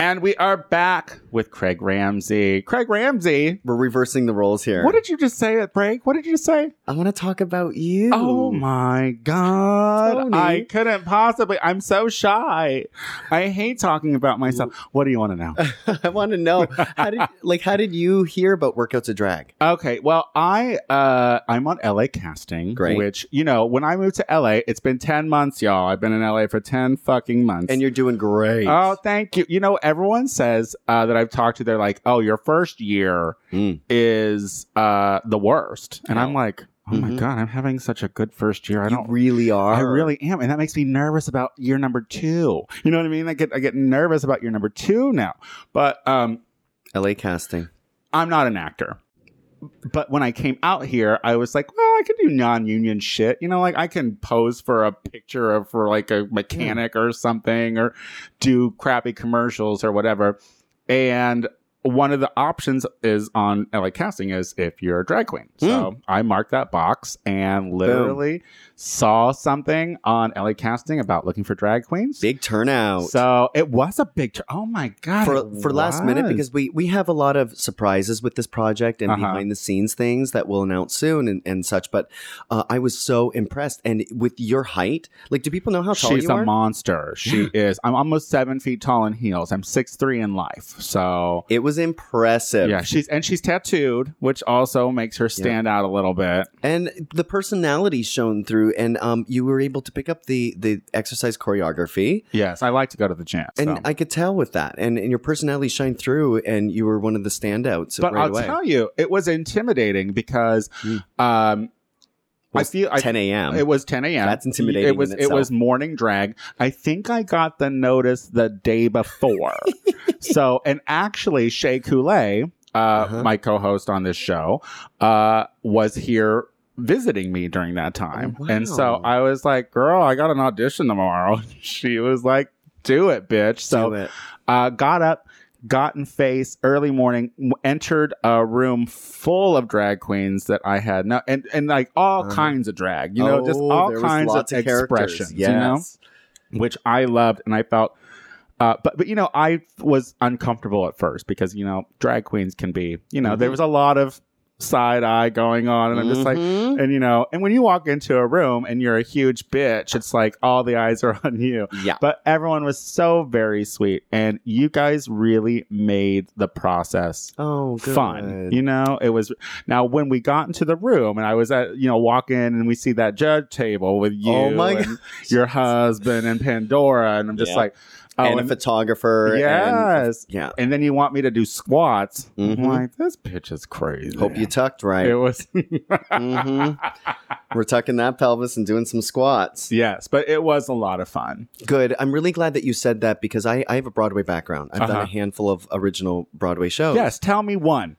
And we are back with Craig Ramsay. Craig Ramsay, We're reversing the roles here. what did you just say at break? What did you just say? I want to talk about you. Oh my god. Tony. I couldn't possibly. I'm so shy. I hate talking about myself. What do you want to know? *laughs* I want to know how did *laughs* like how did you hear about workouts of drag? Okay, well, I uh I'm on LA casting, Great. which you know, when I moved to LA, it's been 10 months, y'all. I've been in LA for 10 fucking months. And you're doing great. Oh, thank you. You know, everyone says uh, that I've talked to, they're like, "Oh, your first year Mm. is uh, the worst," and I'm Oh. like, "Oh my Mhm. god, I'm having such a good first year. I don't really are. I really am, and that makes me nervous about year number two. You know what I mean? I get I get nervous about year number two now. But um, LA casting. I'm not an actor. But when I came out here, I was like, well, I can do non-union shit. You know, like I can pose for a picture of for like a mechanic or something, or do crappy commercials or whatever. And one of the options is on LA Casting is if you're a drag queen. So I marked that box and literally saw something on LA Casting about looking for drag queens. Big turnout. So it was a big. Tur- oh my god! for for last minute because we we have a lot of surprises with this project and Uh-huh. behind the scenes things that we'll announce soon and, and such. But uh, I was so impressed, and with your height, like, do people know how tall She's you a monster. She *gasps* is. I'm almost seven feet tall in heels. I'm six three in life. So it was impressive. yeah, she's and she's tattooed, which also makes her stand out a little bit. and the personality shone through, and um, you were able to pick up the the exercise choreography, Yes, I like to go to the gym. and so. I could tell with that, and, and your personality shined through, and you were one of the standouts. but right I'll away. tell you, it was intimidating because Mm. um, I feel I, 10 a.m. It was 10 a.m. That's intimidating It was in it was morning drag. I think I got the notice the day before. *laughs* so and actually Shea Coulee, uh, Uh-huh. my co-host on this show, uh, was here visiting me during that time. Oh, And so. I was like, "Girl, I got an audition tomorrow." *laughs* She was like, "Do it, bitch." So it. uh, got up, got in face early morning, entered a room full of drag queens that I had no, and and like all Uh-huh. kinds of drag, you know, just Oh, all kinds of, characters. expressions, you know, which I loved, and I felt. Uh, but but you know I was uncomfortable at first because you know drag queens can be you know there Mhm. was a lot of side eye going on and I'm just like Mhm. and you know and when you walk into a room and you're a huge bitch it's like all the eyes are *laughs* on you yeah. but everyone was so very sweet and you guys really made the process Oh, good. fun you know it was now when we got into the room and i was at you know walk in and we see that judge table with you Oh my and *laughs* your husband and pandora and i'm just Yeah. like oh and a and- photographer. and- yes yeah. and then you want me to do squats Mhm. i'm like this bitch is crazy Hope you tucked right. it was *laughs* Mhm. We're tucking that pelvis and doing some squats. yes but it was a lot of fun Good. I'm really glad that you said that because I, I have a Broadway background. I've done Uh-huh. a handful of original Broadway shows. yes tell me one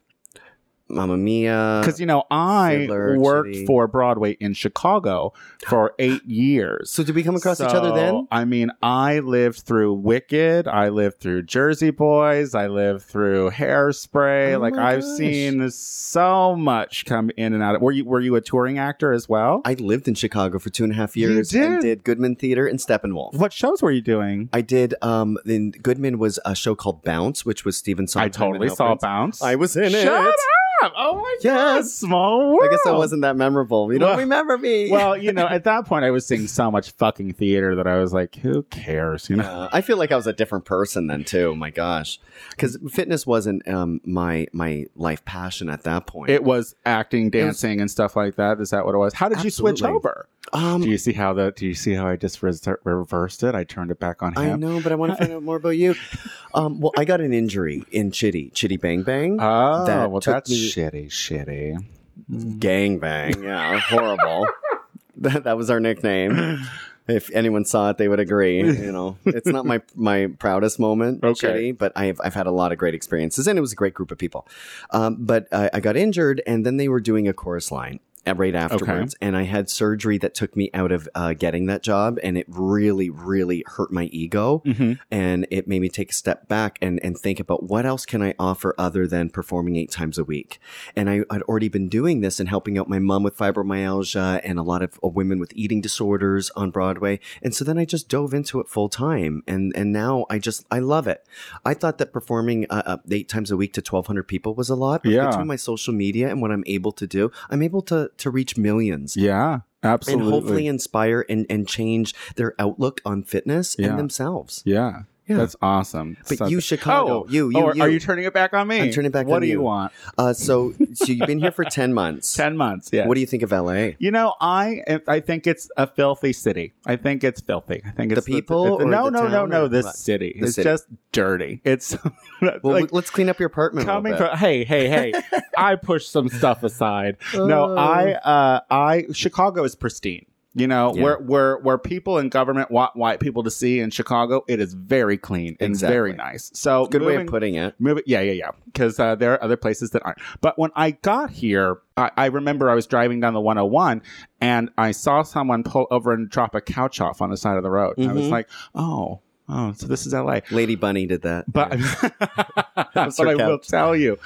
Mamma Mia. because you know I Fiddler, worked for Broadway in Chicago for *gasps* eight years. so did we come across each other then? I mean, I lived through Wicked. I lived through Jersey Boys. I lived through Hairspray. Oh like my I've gosh. seen so much come in and out. Of Were you were you a touring actor as well? I lived in Chicago for two and a half years and did? did Goodman Theater and Steppenwolf. what shows were you doing? I did. Um, in Goodman was a show called Bounce, which was Steven. Stephen I Sondheim. totally saw Prince. Bounce. I was in Shut it. Up! Oh my god! Yes. Small world. I guess I wasn't that memorable. You don't remember me. Well, you know, at *laughs* that point, I was seeing so much fucking theater that I was like, "Who cares?" You know. Yeah, I feel like I was a different person then too. My gosh, because fitness wasn't um, my my life passion at that point. It was acting, was- dancing, and stuff like that. Is that what it was? How did you switch over? Um, Do you see how the? Do you see how I just res- reversed it? I turned it back on him. I know, but I want to find out more about you. *laughs* Um, well, I got an injury in Chitty, Chitty Bang Bang, Oh, That well, that's me- shitty, shitty. Gang Bang. Yeah, horrible. *laughs* that, that was our nickname. If anyone saw it, they would agree. You know, it's not my my proudest moment, *laughs* Okay. Chitty, but I've I've had a lot of great experiences, and it was a great group of people. Um, but I, I got injured, and then they were doing a chorus line, right afterwards, and I had surgery that took me out of uh, getting that job, and it really, really hurt my ego, Mhm. and it made me take a step back and and think about what else can I offer other than performing eight times a week. And I'd already been doing this and helping out my mom with fibromyalgia and a lot of uh, women with eating disorders on Broadway, and so then I just dove into it full time, and and now I just I love it. I thought that performing uh, uh, eight times a week to twelve hundred people was a lot, but Yeah. between my social media and what I'm able to do, I'm able to to reach millions. Yeah, absolutely. And hopefully inspire and, and change their outlook on fitness Yeah. and themselves. yeah. Yeah. That's awesome. But you, Chicago, Oh, you, you, oh, you. are you turning it back on me? I'm turning it back what on you. What do you want? uh, so, so you've been here for 10 months. *laughs* 10 months. Yeah. What do you think of LA? You know, I I think it's a filthy city. I think it's filthy. I think it's the people it's- or no, the no, no, town no. This what? city. The it's city. just dirty. It's *laughs* Well, like let's clean up your apartment. coming from. Hey, hey, hey! *laughs* I push some stuff aside. No, Oh. I, uh, I Chicago is pristine. You know, Yeah. where where where people in government want white people to see in Chicago, it is very clean and Exactly. very nice. So Good way of putting it. Move it, yeah, yeah, yeah. Because uh, there are other places that aren't. But when I got here, I, I remember I was driving down the 101 and I saw someone pull over and drop a couch off on the side of the road. And I was Mhm. like, oh, oh, so this is LA. Lady Bunny did that. But, was *laughs* but I will tell you,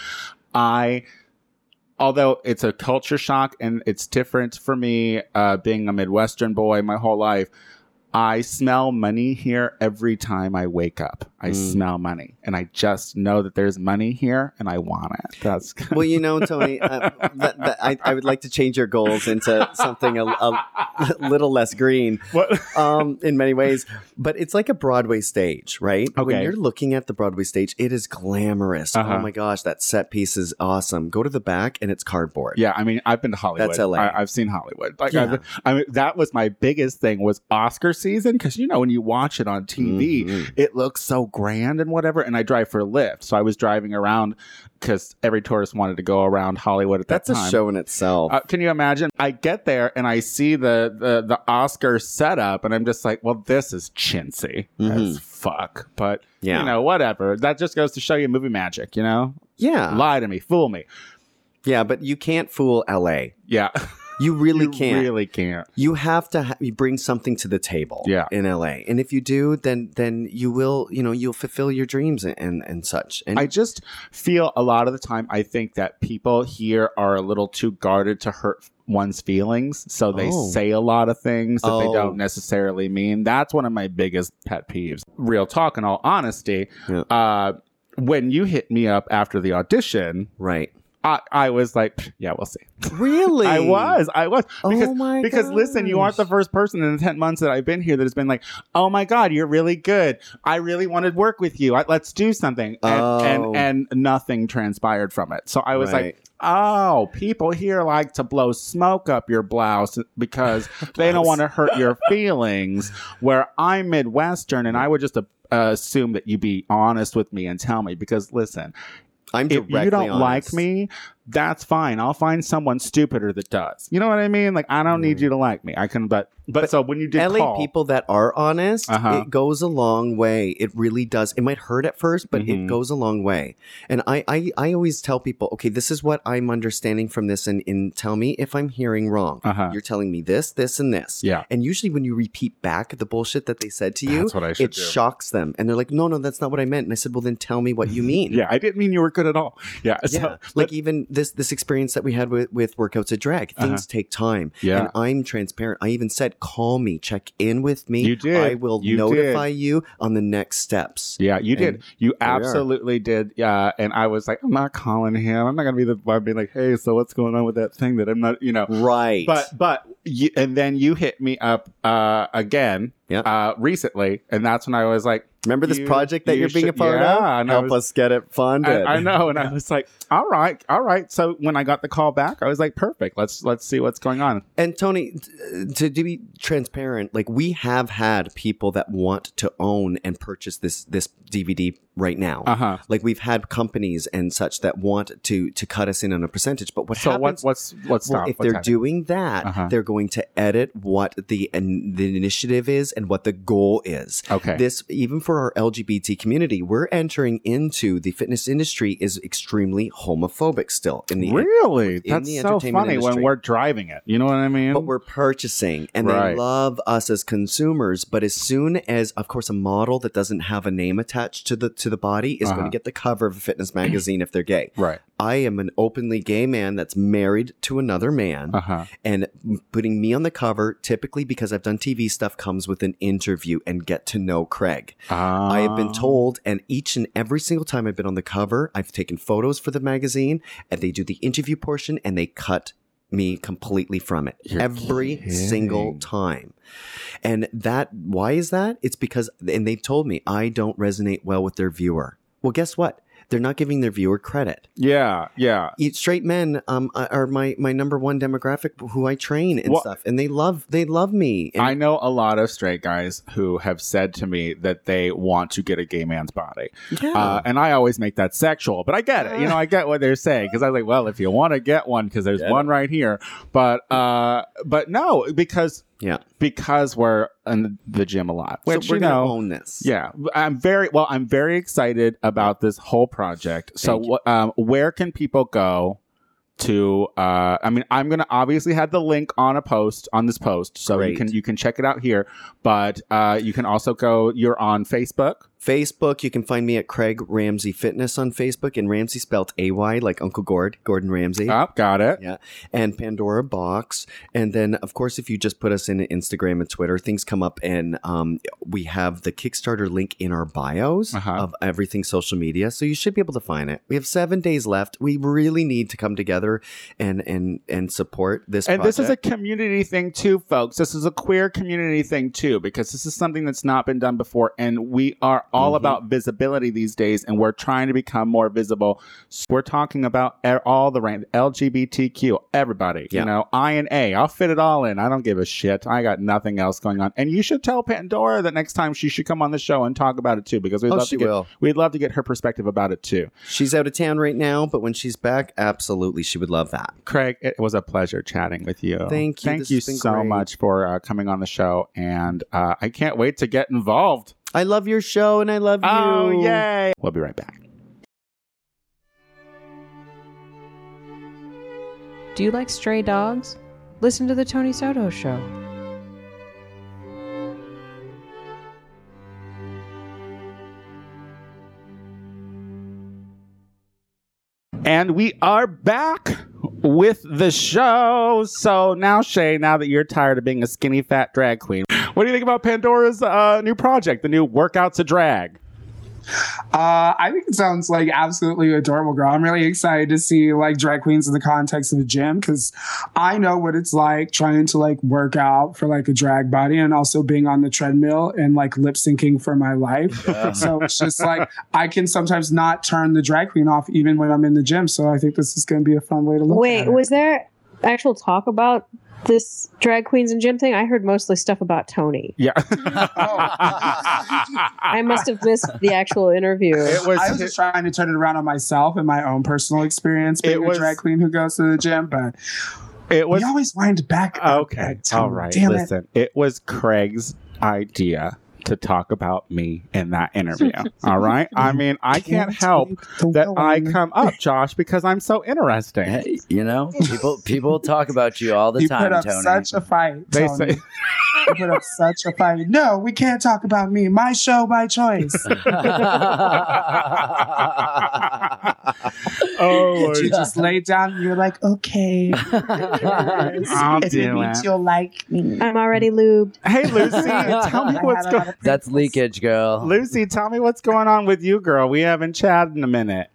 I, although it's a culture shock and it's different for me, uh, being a Midwestern boy my whole life, I smell money here every time I wake up. I Mm. smell money, and I just know that there's money here, and I want it. That's *laughs* well, you know, Tony, uh, that, that, I, I would like to change your goals into something a, a *laughs* little less green. what. um, in many ways. But it's like a Broadway stage, right? Okay. When you're looking at the Broadway stage, it is glamorous. Uh-huh. Oh my gosh, that set piece is awesome. Go to the back and it's cardboard. Yeah, I mean, I've been to Hollywood. That's LA. I, have seen Hollywood. Like, Yeah. I've, I mean, that was my biggest thing was Oscar season because you know when you watch it on TV, Mhm. it looks so grand and whatever. And I drive for Lyft, so I was driving around because every tourist wanted to go around Hollywood at That's that a show in itself. Uh, can you imagine? I get there and I see the, the the Oscar setup, and I'm just like, well, this is chintzy as fuck. But Mm-hmm. Yeah. you know, whatever. That just goes to show you movie magic. You know, yeah. lie to me, fool me. Yeah, but you can't fool LA. Yeah, *laughs* You really you can't. Really can't. you have to ha- you bring something to the table Yeah. in LA. And if you do, then then you will, you know, you'll fulfill your dreams and and, and such. And I just feel a lot of the time I think that people here are a little too guarded to hurt one's feelings, so they Oh. say a lot of things that they Oh. don't necessarily mean. That's one of my biggest pet peeves. Real talk, in all honesty, Yeah. uh, when you hit me up after the audition, right. I, I was like, yeah, we'll see. Really? *laughs* I was, I was, because oh my because listen, you aren't the first person in the 10 months that I've been here that has been like, oh my God, you're really good. I really wanted to work with you. I, let's do something. And, Oh. and, and nothing transpired from it. So I was Right. like, oh, people here like to blow smoke up your blouse because *laughs* they don't want to hurt your *laughs* feelings. Where I'm Midwestern and I would just uh, assume that you'd be honest with me and tell me because listen, I'm if you don't like me, that's fine. I'll find someone stupider that does. You know what I mean? Like I don't need you to like me. I can, but but, But so when you did LA call, people that are honest, Uh-huh. it goes a long way. It really does. It might hurt at first, but Mhm. it goes a long way. And I, I, I always tell people, okay, this is what I'm understanding from this, and, and tell me if I'm hearing wrong. Uh-huh. You're telling me this, this, and this. Yeah. And usually when you repeat back the bullshit that they said to you, That's what I should it do. shocks them, and they're like, no, no, that's not what I meant. And I said, well, then tell me what you *laughs* mean. yeah, I didn't mean you were good at all. Yeah, Yeah, so, like even this this experience that we had with with workouts at drag, things take time. Uh-huh. Yeah. and I'm transparent. I even said, "Call me, check in with me. You did. I will You notify you on the next steps." yeah, you did. You absolutely did. Yeah, and I was like, I'm not calling him. I'm not gonna be the one being like, hey, so what's going on with that thing that I'm not, you know. Right, But but you, and then you hit me up uh, again Yeah. uh, recently, and that's when I was like, remember this project that you you're being a part yeah, of? and Help was- us get it funded. I, I know, and I was like, "All right, all right." So when I got the call back, I was like, "Perfect. Let's let's see what's going on." And Tony, t- to, to be transparent, like we have had people that want to own and purchase this this DVD right now. Uh-huh. Like we've had companies and such that want to to cut us in on a percentage. But what So happens? what, what's what's well, if What's they're happening? doing that, Uh-huh. they're going to edit what the and the initiative is and what the goal is. Okay. This even for our LGBT community, we're entering into the fitness industry is extremely homophobic still in the really? in That's the so entertainment funny when we're driving it. You know what I mean? but we're purchasing and Right. they love us as consumers but as soon as of course a model that doesn't have a name attached to the to the body is going Uh-huh. to get the cover of a fitness *clears throat* magazine if they're gay right. i am an openly gay man that's married to another man Uh huh. and putting me on the cover typically because i've done tv stuff comes with an interview and get to know craig I have Ah. been told, and each and every single time I've been on the cover, I've taken photos for the magazine, and they do the interview portion, and they cut me completely from it You're every kidding. single time. And that, why is that? It's because, and they've told me I don't resonate well with their viewer. Well, guess what? They're not giving their viewer credit. Yeah. Yeah. Straight men um, are my, my number one demographic who I train and Well- stuff, and they love they love me. And I know a lot of straight guys who have said to me that they want to get a gay man's body. yeah. Uh, and I always make that sexual, but I get it. You know, I get what they're saying because I was like, well, if you want to get one, because there's Get one right here. But uh, but no, because yeah. because we're in the gym a lot, which so we're you gonna know, own this. yeah, I'm very well. I'm very excited about this whole project. So, Thank you. um, where can people go to? Uh, I mean, I'm gonna obviously have the link on a post on this post, so you can you can check it out here. But uh, you can also go. You're on Facebook. Facebook, you can find me at Craig Ramsay Fitness on Facebook, and Ramsay spelt A Y like Uncle Gord, Gordon Ramsay Oh, got it. Yeah, and Pandora Boxx, and then of course, if you just put us in Instagram and Twitter, things come up, and um, we have the Kickstarter link in our bios Uh-huh. of everything social media, so you should be able to find it. We have seven days left. We really need to come together and and and support this. And this is a community thing too, folks. This is a queer community thing too, because this is something that's not been done before. And we are all Mhm. about visibility these days, and we're trying to become more visible. So we're talking about all the range, LGBTQ, everybody. Yeah. You know, I and A. I'll fit it all in. I don't give a shit. I got nothing else going on. And you should tell Pandora that next time she should come on the show and talk about it too, because we'd Oh, love she to get will. we'd love to get her perspective about it too. She's out of town right now, but when she's back, absolutely, she would love that. Craig, it was a pleasure chatting with you. Thank you. Thank This you so great. much for uh, coming on the show, and uh, I can't wait to get involved. I love your show, and I love you. Oh, yay! We'll be right back. Do you like stray dogs? Listen to the Tony Soto Show. And we are back with the show. So now, Shea, now that you're tired of being a skinny fat drag queen, what do you think about Pandora's uh, new project, the new Workout to Drag? Uh, I think it sounds like absolutely adorable, girl. I'm really excited to see like drag queens in the context of a gym because I know what it's like trying to like work out for like a drag body and also being on the treadmill and like lip syncing for my life. So it's just like I can sometimes not turn the drag queen off even when I'm in the gym. So I think this is going to be a fun way to look. Wait, at it. was there actual talk about this drag queens and gym thing? I heard mostly stuff about Tony. Yeah. *laughs* I must have missed the actual interview. It was, I was just trying to turn it around on myself and my own personal experience being It was- a drag queen who goes to the gym, but it was we always wind back. up okay. that. All right. Damn it. Listen, it was Craig's idea to talk about me in that interview. *laughs* all right. I mean, I can't help that I come up, Josh, because I'm so interesting. Hey, you know, people people talk about you all the you time, put up Tony. such a fight. They Tony. say you *laughs* put up such a fight. No, we can't talk about me. My show, *laughs* *laughs* my choice. Oh, you just laid down and you're like, okay. I'll if it do means it. you'll like me. I'm already lubed. Hey, Lucy, tell me what's had a lot going. of That's leakage, girl. Lucy, tell me what's going on with you, girl. We haven't chatted in a minute.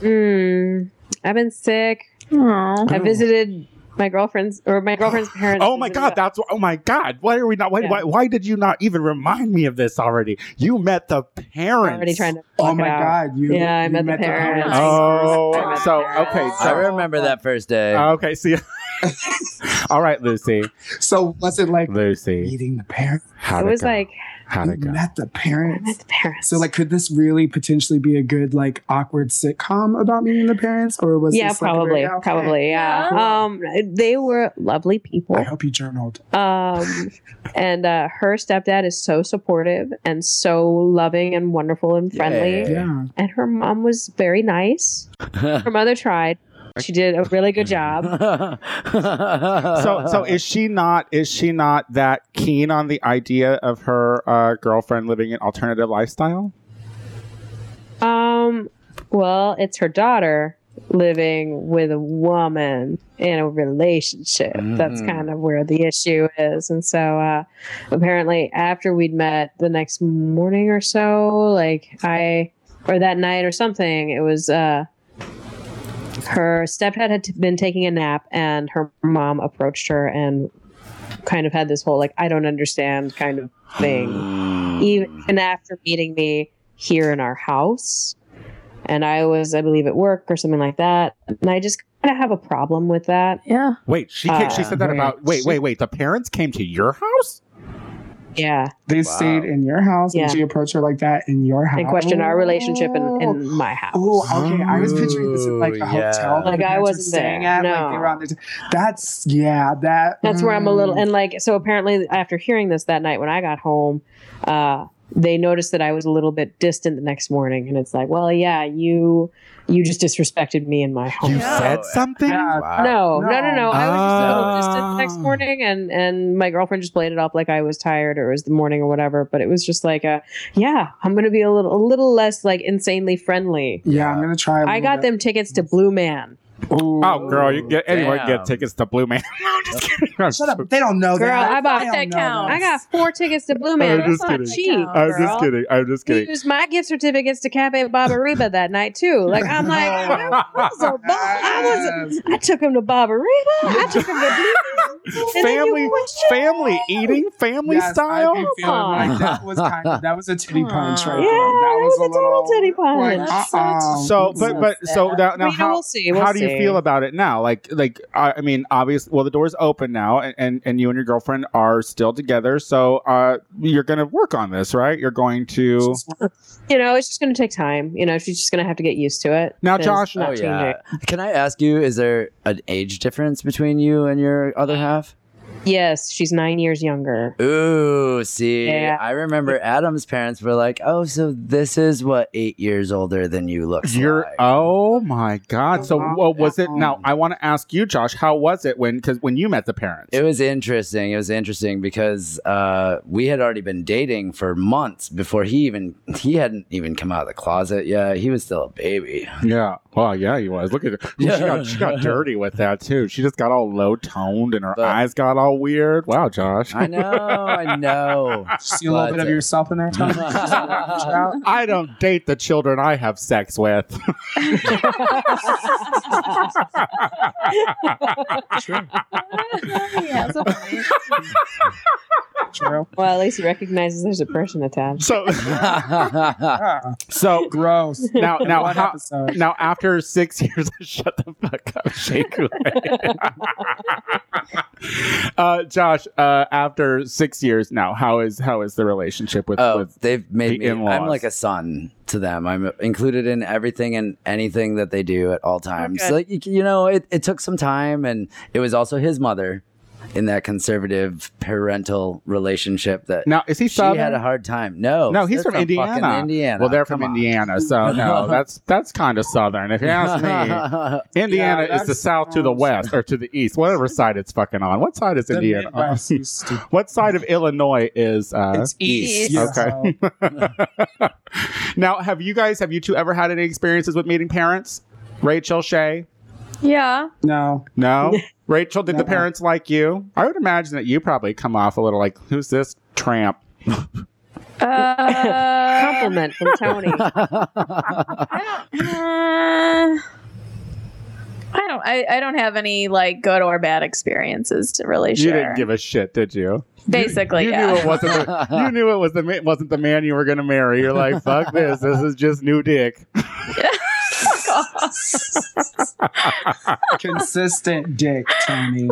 Mm, I've been sick. I visited my girlfriend's or my girlfriend's *gasps* parents. Oh my God, us. that's oh my God. Why are we not? Why, Yeah. why, why did you not even remind me of this already? You met the parents. already trying to. Oh my it out. God. You, Yeah, I you met the parents. owners. Oh, I met so the parents. okay, I remember that first day. *laughs* okay. See, *laughs* all right, Lucy, So was it like Lucy. meeting the parents? How It was like How'd You it go? met the parents. Met the parents. So, like, could this really potentially be a good, like, awkward sitcom about meeting the parents, or was yeah, this, probably, very- okay. probably, yeah. Um, they were lovely people. I hope you journaled. Um, and uh, her stepdad is so supportive and so loving and wonderful and friendly. Yay. Yeah. And her mom was very nice. *laughs* Her mother tried. She did a really good job. *laughs* So, so is she not? Is she not that keen on the idea of her uh, girlfriend living an alternative lifestyle? Um, well, it's her daughter living with a woman in a relationship. That's Mhm. kind of where the issue is. And so uh apparently after we'd met the next morning or so, like I or that night or something, it was uh her stepdad had been taking a nap and her mom approached her and kind of had this whole like I don't understand kind of thing even after meeting me here in our house. And I was, I believe, at work or something like that. And I just kind of have a problem with that. Yeah. Wait, she ca- she Uh, said that about. Wait, wait, wait. The parents came to your house. Yeah. They stayed in your house Yeah. and she approached her like that in your house. And question our relationship in, in my house. Oh, okay. I was picturing this in like a yeah. hotel. Like, I wasn't staying there. At, No. like, they were on the- that's yeah. That That's where I'm a little, mm. and like, so apparently after hearing this that night when I got home, uh, they noticed that I was a little bit distant the next morning. And it's like, well, yeah, you, you just disrespected me in my home. You said something. Yeah. Wow. No, no, no, no. I was just a little Ah. distant the next morning, and and my girlfriend just played it off like I was tired or it was the morning or whatever. But it was just like, a, yeah, I'm gonna be a little a little less like insanely friendly. Yeah, I'm gonna try. I I got them tickets to Blue Man. Oh, girl, you get anyone Damn. get tickets to Blue Man. *laughs* I'm just kidding. I'm Shut up! They don't know Girl, that. I bought- That know counts. I got four tickets to Blue Man. I'm just That's not kidding. cheap. I'm just kidding. I'm just He kidding. used my gift certificates to Cafe Ba-Ba-Reeba that night too. Like I'm like, I was, a I was I took him to Ba-Ba-Reeba. I took him to Blue Man. *laughs* And then you family, family eating, family Yes, style. I'd feeling like that was kind of that was a titty punch right Yeah, there. That it was, was a total titty punch. Like, uh-uh. So, but but so now, now Well, you know, how we'll see. We'll how do you see. feel about it now? Like like I, I mean, obviously, well, the door's open now, and, and and you and your girlfriend are still together. So uh, you're gonna work on this, right? You're going to *laughs* you know, it's just going to take time. You know, she's just going to have to get used to it. Now, Josh- Oh yeah. Can I ask you? Is there an age difference between you and your other half? Yes, she's nine years younger. Ooh, see, Yeah. I remember Adam's parents were like, "Oh, so this is what eight years older than you looks You're like." oh my god! So what was it? Now I want to ask you, Josh. How was it when because when you met the parents? It was interesting. It was interesting because uh, we had already been dating for months before he even he hadn't even come out of the closet yet. He was still a baby. yeah. Well, yeah, he was. Look at her. She got she got *laughs* dirty with that too. She just got all low toned and her But- eyes got all weird. Wow, Josh. I know, I know. See a little bit of uh, yourself in there, Tom. *laughs* I don't date the children I have sex with. *laughs* yeah, that's a point. True. Well, at least he recognizes there's a person attached. so *laughs* so gross. now now What how, episode? now after six *laughs* years *laughs* shut the fuck up shake uh josh uh after six years now how is how is the relationship with, Oh, with they've made the me. I'm like a son to them. I'm included in everything and anything that they do at all times. Okay. Like you, you know, it, it took some time, and it was also his mother in that conservative parental relationship that now is he southern? she had a hard time. No, no, he's they're from, Indiana. fucking Indiana. Well, they're Come from on. Indiana, so *laughs* no, that's that's kind of southern. If you ask me, *laughs* Indiana Yeah, is the south to the west or to the east, whatever side it's fucking on. What side is The Indiana? on? Midwest, *laughs* what side of Illinois is? Uh, It's east. East. Okay. now, have you guys, have you two ever had any experiences with meeting parents? Rachel, Shea? Yeah. No. No? Rachel, did the parents like you? I would imagine that you probably come off a little like, who's this tramp? Uh, Compliment from Tony. *laughs* I don't. Uh, I don't. I, I don't have any like good or bad experiences to really share. You didn't give a shit, did you? Basically, you yeah. knew it wasn't. The, you knew it was the wasn't the man you were going to marry. You're like, fuck this. This is just new dick. *laughs* *laughs* Consistent dick, Tony.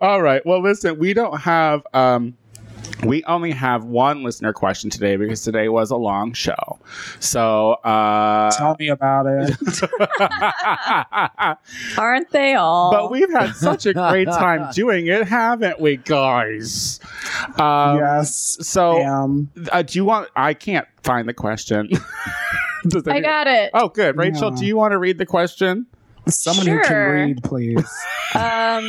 All right. Well, listen, we don't have um we only have one listener question today because today was a long show. So, uh, Tell me about it. *laughs* Aren't they all? but we've had such a great time *laughs* doing it, haven't we, guys? Um, yes. So, Um, uh, do you want? I can't find the question. *laughs* Does I got it. Oh, good. Rachel, Yeah. do you want to read the question? someone who can read, please. *laughs* Um,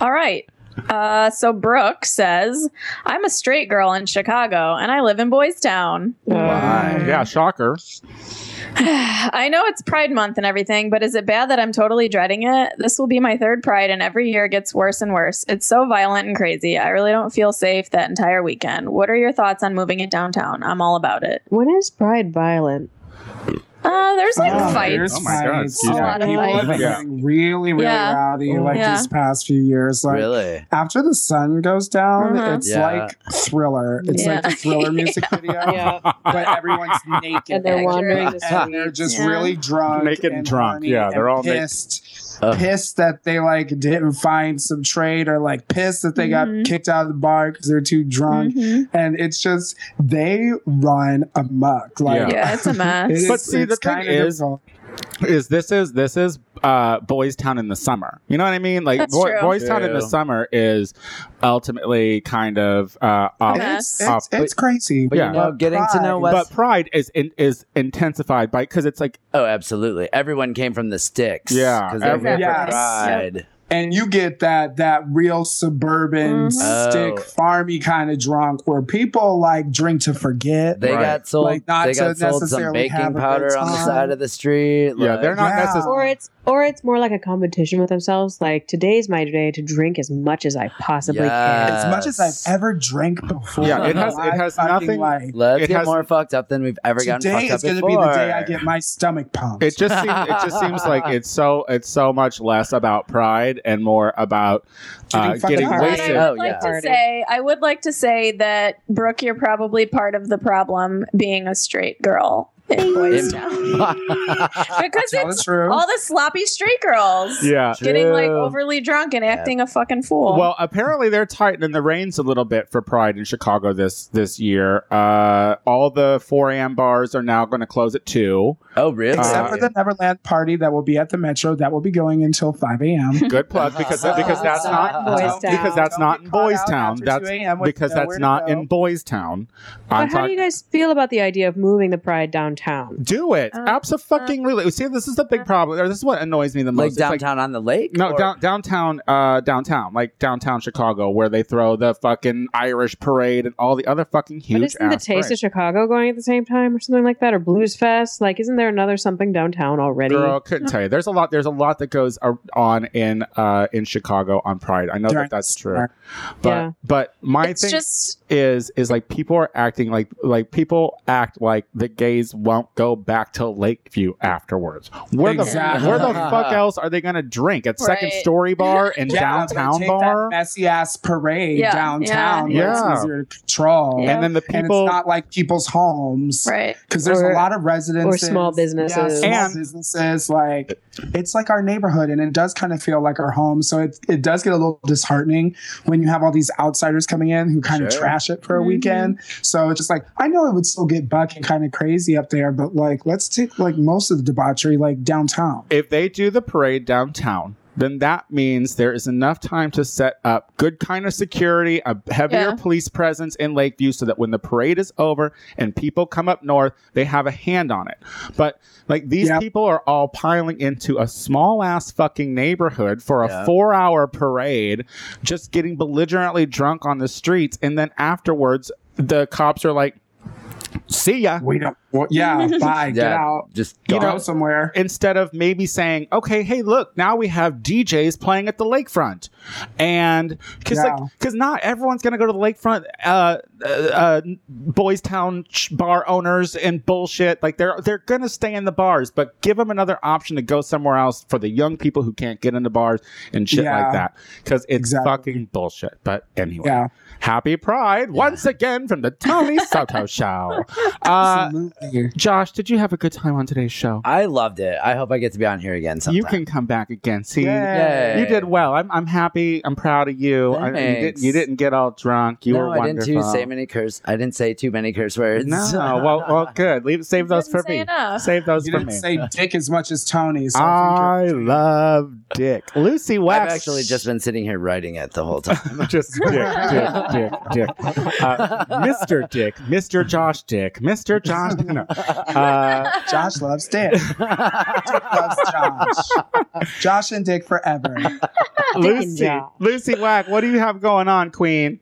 all right. Uh, so Brooke says, I'm a straight girl in Chicago and I live in Boys Town. Why? Yeah, shocker. *sighs* I know it's Pride Month and everything, but is it bad that I'm totally dreading it? This will be my third Pride, and every year it gets worse and worse. It's so violent and crazy. I really don't feel safe that entire weekend. What are your thoughts on moving it downtown? I'm all about it. When is Pride violent? Uh, there's like Oh, fights. there's Oh my God, fights. excuse me. Yeah, people have been Yeah. getting really, really Yeah. rowdy like Yeah. these past few years. Like really? after the sun goes down, Mhm. it's Yeah. like thriller. It's like Yeah. a thriller *laughs* music video, Yeah. but everyone's naked. And they're Accurate. wandering the and they're just Yeah. really drunk, Naked and drunk. horny Yeah, they're and all naked. Pissed. Ugh. Pissed that they like didn't find some trade, or like pissed that they Mhm. got kicked out of the bar because they're too drunk. Mhm. And it's just they run amok. Like Yeah. Yeah, it's a *laughs* mess. it is- But see, the it's thing is- difficult. Is this is this is uh Boys Town in the summer. You know what I mean? Like That's Boy, true. Boys Town in the summer is ultimately kind of uh off. It's, Off- it's, it's crazy. But Yeah. you know, getting to know Pride- West. But pride is in, is intensified by because it's like oh, absolutely. Everyone came from the sticks. Yeah, because they're here for Yes. pride. And you get that that real suburban Mhm. stick Oh. farmy kind of drunk where people like drink to forget. They Right. got sold. Like, not they got to sold some necessarily have baking powder on the side of the street. yeah, like- they're not Yeah. necessarily. Or it's or it's more like a competition with themselves. Like today's my day to drink as much as I possibly Yeah. can. as much as I've ever drank before. Yeah, it has- it has nothing- Like, Let's It get has- more fucked up than we've ever gotten today fucked up is going to be the day I get my stomach pumped. It just seems it just seems like it's so it's so much less about pride and more about uh, Getting fucked getting up. But wasted. I Oh, would like yeah. to say, I would like to say that Brooke, you're probably part of the problem being a straight girl in Boys Town *laughs* because Tell it's truth. all the sloppy street girls Yeah. getting like overly drunk and acting a fucking fool. Well, apparently they're tightening the reins a little bit for Pride in Chicago this this year. Uh, all the 4 a.m. bars are now going to close at two. oh, really? Except Uh, for the Neverland party that will be at the Metro, that will be going until 5 a.m. *laughs* Good plug because because that's Uh, not Boys Town. because that's don't not in Boys Town. That's 2 a.m. with because that's not go. in Boys Town. But I'm how do you guys feel about the idea of moving the pride downtown? Do it. Uh, Absolutely. See, this is the big problem. Or this is what annoys me the most. like It's like- downtown on the lake? no, Or- down, downtown, uh, downtown, like downtown Chicago, where they throw the fucking Irish parade and all the other fucking huge. But isn't the Taste parades. of Chicago going at the same time or something like that? Or Blues Fest? Like, isn't there another something downtown already? Girl, couldn't tell you. There's a lot. There's a lot that goes on in uh in Chicago on Pride. I know During that that's true. summer. But Yeah. but my it's thing just is is like people are acting like like people act like the gays won't go back to Lakeview afterwards. Where Exactly. the where the *laughs* fuck else are they gonna drink at Second Story *laughs* Bar and Yeah, downtown take bar? that messy ass parade Yeah, downtown yeah. where Yeah. it's easier to control. Yeah. And then the And people it's not like people's homes. right. Because there's Or- a lot of residents or small businesses. Yeah, small And- businesses. Like it's like our neighborhood, and it does kind of feel like our home. So it it does get a little disheartening when you have all these outsiders coming in who kind of trash it for a Mhm. weekend. So it's just like I know it would still get buck and kind of crazy up there, but like let's take like most of the debauchery like downtown. if they do the parade downtown, then that means there is enough time to set up good kind of security, a heavier Yeah. police presence in Lakeview so that when the parade is over and people come up north, they have a hand on it. But like these Yep. people are all piling into a small ass fucking neighborhood for a Yeah. four hour parade, just getting belligerently drunk on the streets. And then afterwards, the cops are like, see ya. We don't. Well, yeah, *laughs* bye. Get out. Just Go You know, somewhere. instead of maybe saying, okay, hey, look, now we have DJs playing at the lakefront. And because Yeah. like, because not everyone's going to go to the lakefront, uh, uh, uh, Boys Town ch- bar owners and bullshit. Like they're, they're going to stay in the bars, but give them another option to go somewhere else for the young people who can't get into bars and shit Yeah. like that. Cause it's Exactly. fucking bullshit. But anyway, Yeah. happy pride once again from the Tony *laughs* Soto show. Uh, Absolutely. Lucy. Josh, did you have a good time on today's show? I loved it. I hope I get to be on here again sometime. You can come back again. See, Yay. you did well. I'm, I'm happy. I'm proud of you. I, you, didn't, you didn't get all drunk. You no, were I didn't too say many curse. I didn't say too many curse words. No, *laughs* well, well, good. Leave, save those for me. enough. Save those You for didn't me. say dick as much as Tony. So I I love Dick. Lucy I've actually just been sitting here writing it the whole time. *laughs* just Dick, Dick, Dick, Dick. Uh, Mr. Dick, Mr. Josh Dick, Mr. Josh. No. Uh, Josh loves dick. Dick *laughs* loves Josh. Josh and Dick forever. Lucy, Lucy Wack, what do you have going on, Queen?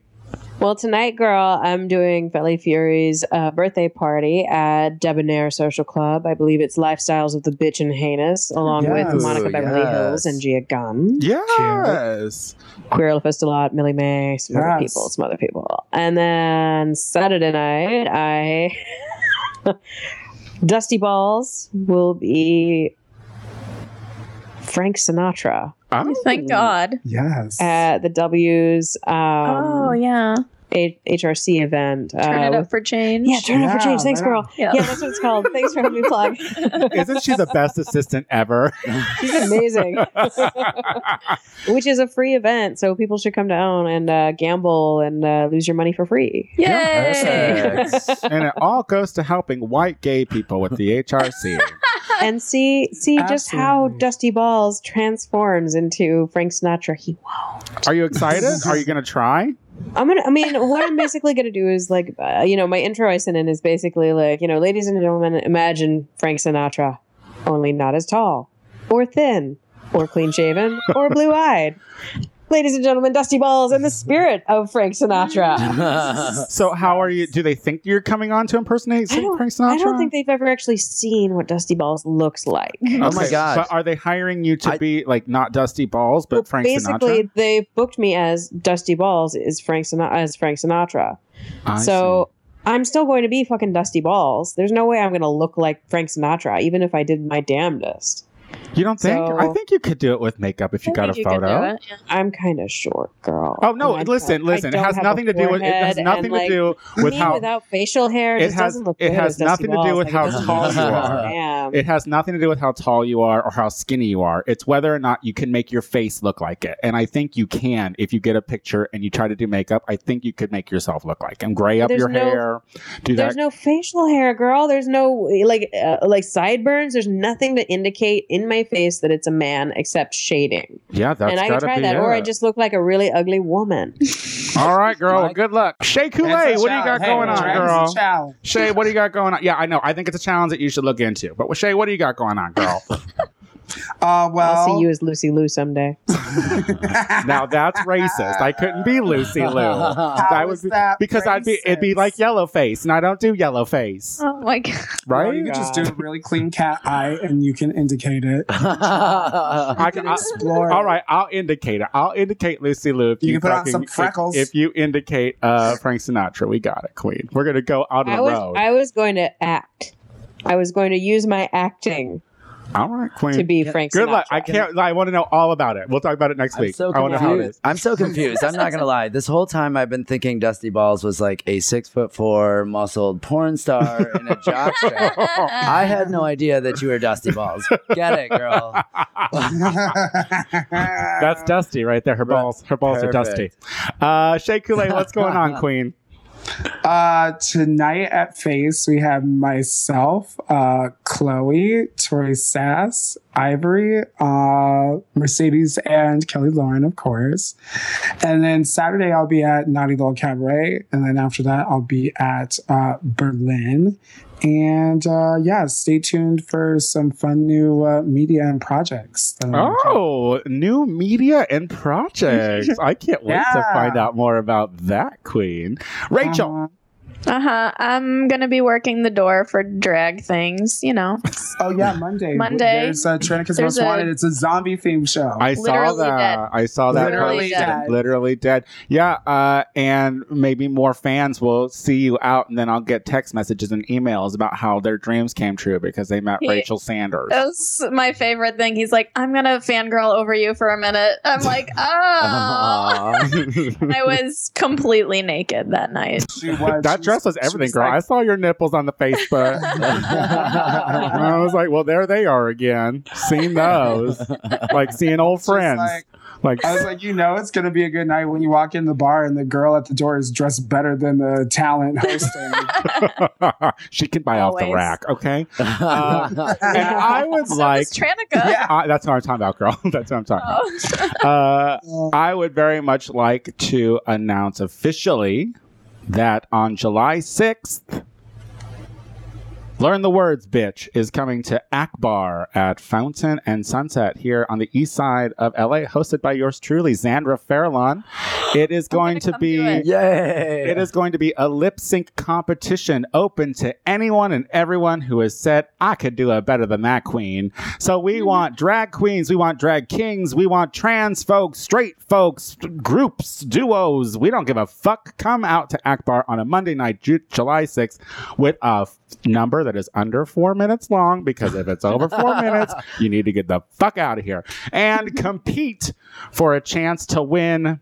Well, tonight, girl, I'm doing Felly Fury's uh, birthday party at Debonair Social Club. I believe it's Lifestyles of the Bitch and Heinous, along Yes. with Monica Ooh, Beverly yes. Hills and Gia Gunn. Yeah. Yes. Queer Fistalot, Millie May, some other people, some other people. And then Saturday night, I *laughs* *laughs* Dusty Balls will be Frank Sinatra Oh, Thank God. Yes. at the W's um, oh yeah. H- HRC event. Turn it uh, up for change. Yeah, turn it up for change. Thanks, girl. Yeah. Yeah. that's what it's called. Thanks for helping me plug. *laughs* Isn't she the best assistant ever? She's amazing. *laughs* Which is a free event, so people should come down and uh, gamble and uh, lose your money for free. Yay! *laughs* And it all goes to helping white gay people with the HRC. and see see just how Dusty Balls transforms into Frank Sinatra. He won't. Are you excited? Are you going to try? I'm gonna. I mean, what I'm basically gonna do is like, uh, you know, my intro I sent in is basically like, you know, ladies and gentlemen, imagine Frank Sinatra, only not as tall, or thin, or clean shaven, or blue eyed. Ladies and gentlemen, Dusty Balls and the *laughs* spirit of Frank Sinatra. *laughs* So, how are you? Do they think you're coming on to impersonate Frank Sinatra? I don't think they've ever actually seen what Dusty Balls looks like. Oh my god! But are they hiring you to I- be like not Dusty Balls, but Well, Frank basically, Sinatra? they booked me as Dusty Balls is Frank Sinatra as Frank Sinatra. I so I'm still going to be fucking Dusty Balls. There's no way I'm going to look like Frank Sinatra, even if I did my damnedest. See. you don't think? so- I think you could do it with makeup if you I got a you photo. I'm kind of short, girl. Oh no! And listen, don't- listen. It has nothing to do with. It has nothing and, to like, do with how. without facial hair it just has- look it good has nothing to do with Like, how tall you are. It has nothing to do with how tall you are or how skinny you are. It's whether or not you can make your face look like it. And I think you can if you get a picture and you try to do makeup. I think you could make yourself look like and gray up There's your no- hair. Do There's that. no facial hair, girl. There's no like uh, like sideburns. There's nothing to indicate in my face that it's a man except shading. yeah, that's and I gotta can try be that, or I just look like a really ugly woman. *laughs* All right, girl. Mike? Good luck. Shea It's a what do you got. Hey, going on, drag is a girl? Shea, what do you got going on? Yeah, I know. I think it's a challenge that you should look into. But Shea, what do you got going on, girl? *laughs* Uh, well, I'll see you as Lucy Liu someday. *laughs* now that's racist. I couldn't be Lucy Liu. How That would be, that because I'd be it'd be like yellow face, and I don't do yellow face, Oh my god. right? Well, you can just do a really clean cat eye, and you can indicate it. *laughs* I You can, can I- explore. all right, I'll indicate it. I'll indicate Lucy Liu. If You you, can put on fucking- some if- freckles. If, you indicate uh, Frank Sinatra, we got it, Queen. We're gonna go out on I the was road. I was going to act. I was going to use my acting all right, Queen. to be Frank Good luck. I can't. I want to know all about it. We'll talk about it next I'm week. so I want to know how it confused. is. I'm so confused. I'm not gonna lie. This whole time I've been thinking Dusty Balls was like a six foot four muscled porn star in a jockstrap. *laughs* I had no idea that you were Dusty Balls. Get it, girl. That's Dusty right there. Her balls. Her balls Perfect. are dusty. Uh, Shea Coulee, what's going on, *laughs* Queen? Uh, tonight at Face, we have myself, uh, Chloe, Tori Sass, Ivory, uh, Mercedes, and Kelly Lauren, of course. And then Saturday, I'll be at Naughty Little Cabaret. And then after that, I'll be at uh, Berlin. And uh, yeah, stay tuned for some fun new uh, media and projects. that I'm working on. Oh, new media and *laughs* projects. I can't wait to find out more about that, Queen. Rachel. Uh-huh. Uh huh. I'm gonna be working the door for drag things. You know. Oh yeah, Monday. Monday. There's uh, Trinica's There's Most a- Wanted. It's a zombie themed show. I saw that. dead. I saw that. Literally post. dead. Literally dead. Yeah, uh, and maybe more fans will see you out, and then I'll get text messages and emails about how their dreams came true because they met Yeah. Rachel Sanders. That was my favorite thing. He's like, I'm gonna fangirl over you for a minute. I'm *laughs* like, oh. Aw. *laughs* I was completely naked that night. She was. that She dress dress was everything, was girl. like- I saw your nipples on the Facebook. and *laughs* I was like, well, there they are again. Seen those. Like seeing old She's friends. like- Like, I was like, you know, it's gonna be a good night when you walk in the bar and the girl at the door is dressed better than the talent hosting. *laughs* she can buy off the rack, okay? *laughs* Uh, and I would So like. does Tranica. Yeah. I, that's what I'm talking about, girl. that's what I'm talking Oh. about. Uh, I would very much like to announce officially that on July 6th, Learn the Words, bitch, is coming to Akbar at Fountain and Sunset here on the east side of LA, hosted by yours truly, Zandra Fairlawn. It is going gonna be. do it. Yay! It is going to be a lip sync competition open to anyone and everyone who has said, I could do it better than that queen. So we want drag queens, we want drag kings, we want trans folks, straight folks, groups, duos. We don't give a fuck. Come out to Akbar on a Monday night, Ju- July 6th, with a f- number that is under four minutes long because if it's over four *laughs* minutes, you need to get the fuck out of here and compete for a chance to win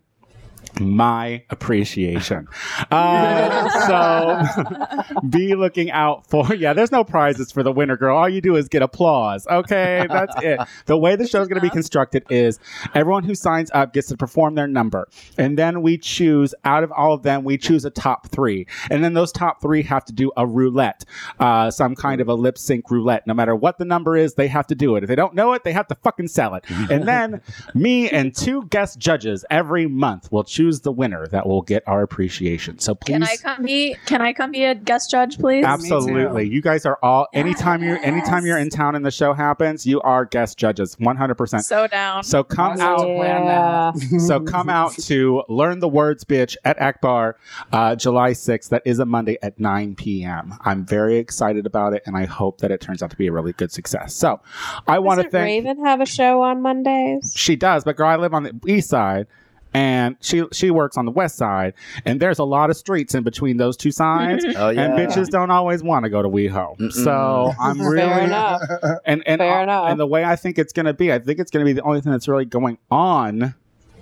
my appreciation. Uh, so be looking out for yeah. There's no prizes for the winner, girl. All you do is get applause. Okay, that's it. The way the show's going to be constructed is everyone who signs up gets to perform their number, and then we choose out of all of them, we choose a top three, and then those top three have to do a roulette, uh, some kind of a lip sync roulette. No matter what the number is, they have to do it. If they don't know it, they have to fucking sell it. And then me and two guest judges every month will choose the winner that will get our appreciation. So please. Can I come be? Can I come be a guest judge, please? Absolutely. You guys are all anytime you anytime you're in town and the show happens, you are guest judges 100%. So down. So come Awesome. out Yeah. so come out to learn the words bitch at Akbar uh, July 6th. That is a Monday at 9 p.m. I'm very excited about it and I hope that it turns out to be a really good success. So I want to Doesn't thank Raven have a show on Mondays? she does, but girl, I live on the east side, and she she works on the west side, and there's a lot of streets in between those two sides. *laughs* oh yeah. And bitches don't always want to go to WeHo. So I'm *laughs* really Fair enough. and and uh, and the way I think it's going to be, I think it's going to be the only thing that's really going on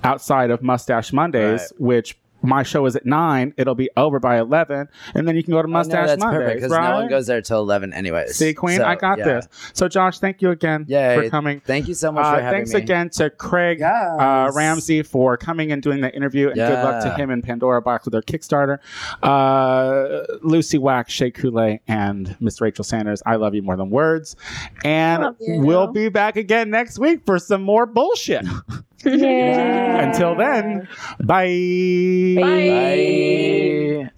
outside of Mustache Mondays, Right. which my show is at nine. It'll be over by eleven, and then you can go to Mustache Oh, no, Mustache that's Mondays, perfect because right? no one goes there till eleven anyways. See, Queen, So, I got yeah. this. So, Josh, thank you again Yay. for coming. Thank you so much Uh, for having thanks me. again to Craig Yes. uh, Ramsay for coming and doing the interview, and good luck to him and Pandora Boxx with their Kickstarter. Uh, Lucy Wax, Shea Coulee, and Miss Rachel Sanders. I love you more than words, and Love you. we'll be back again next week for some more bullshit. *laughs* *laughs* Yeah. Until then, bye. Bye. Bye.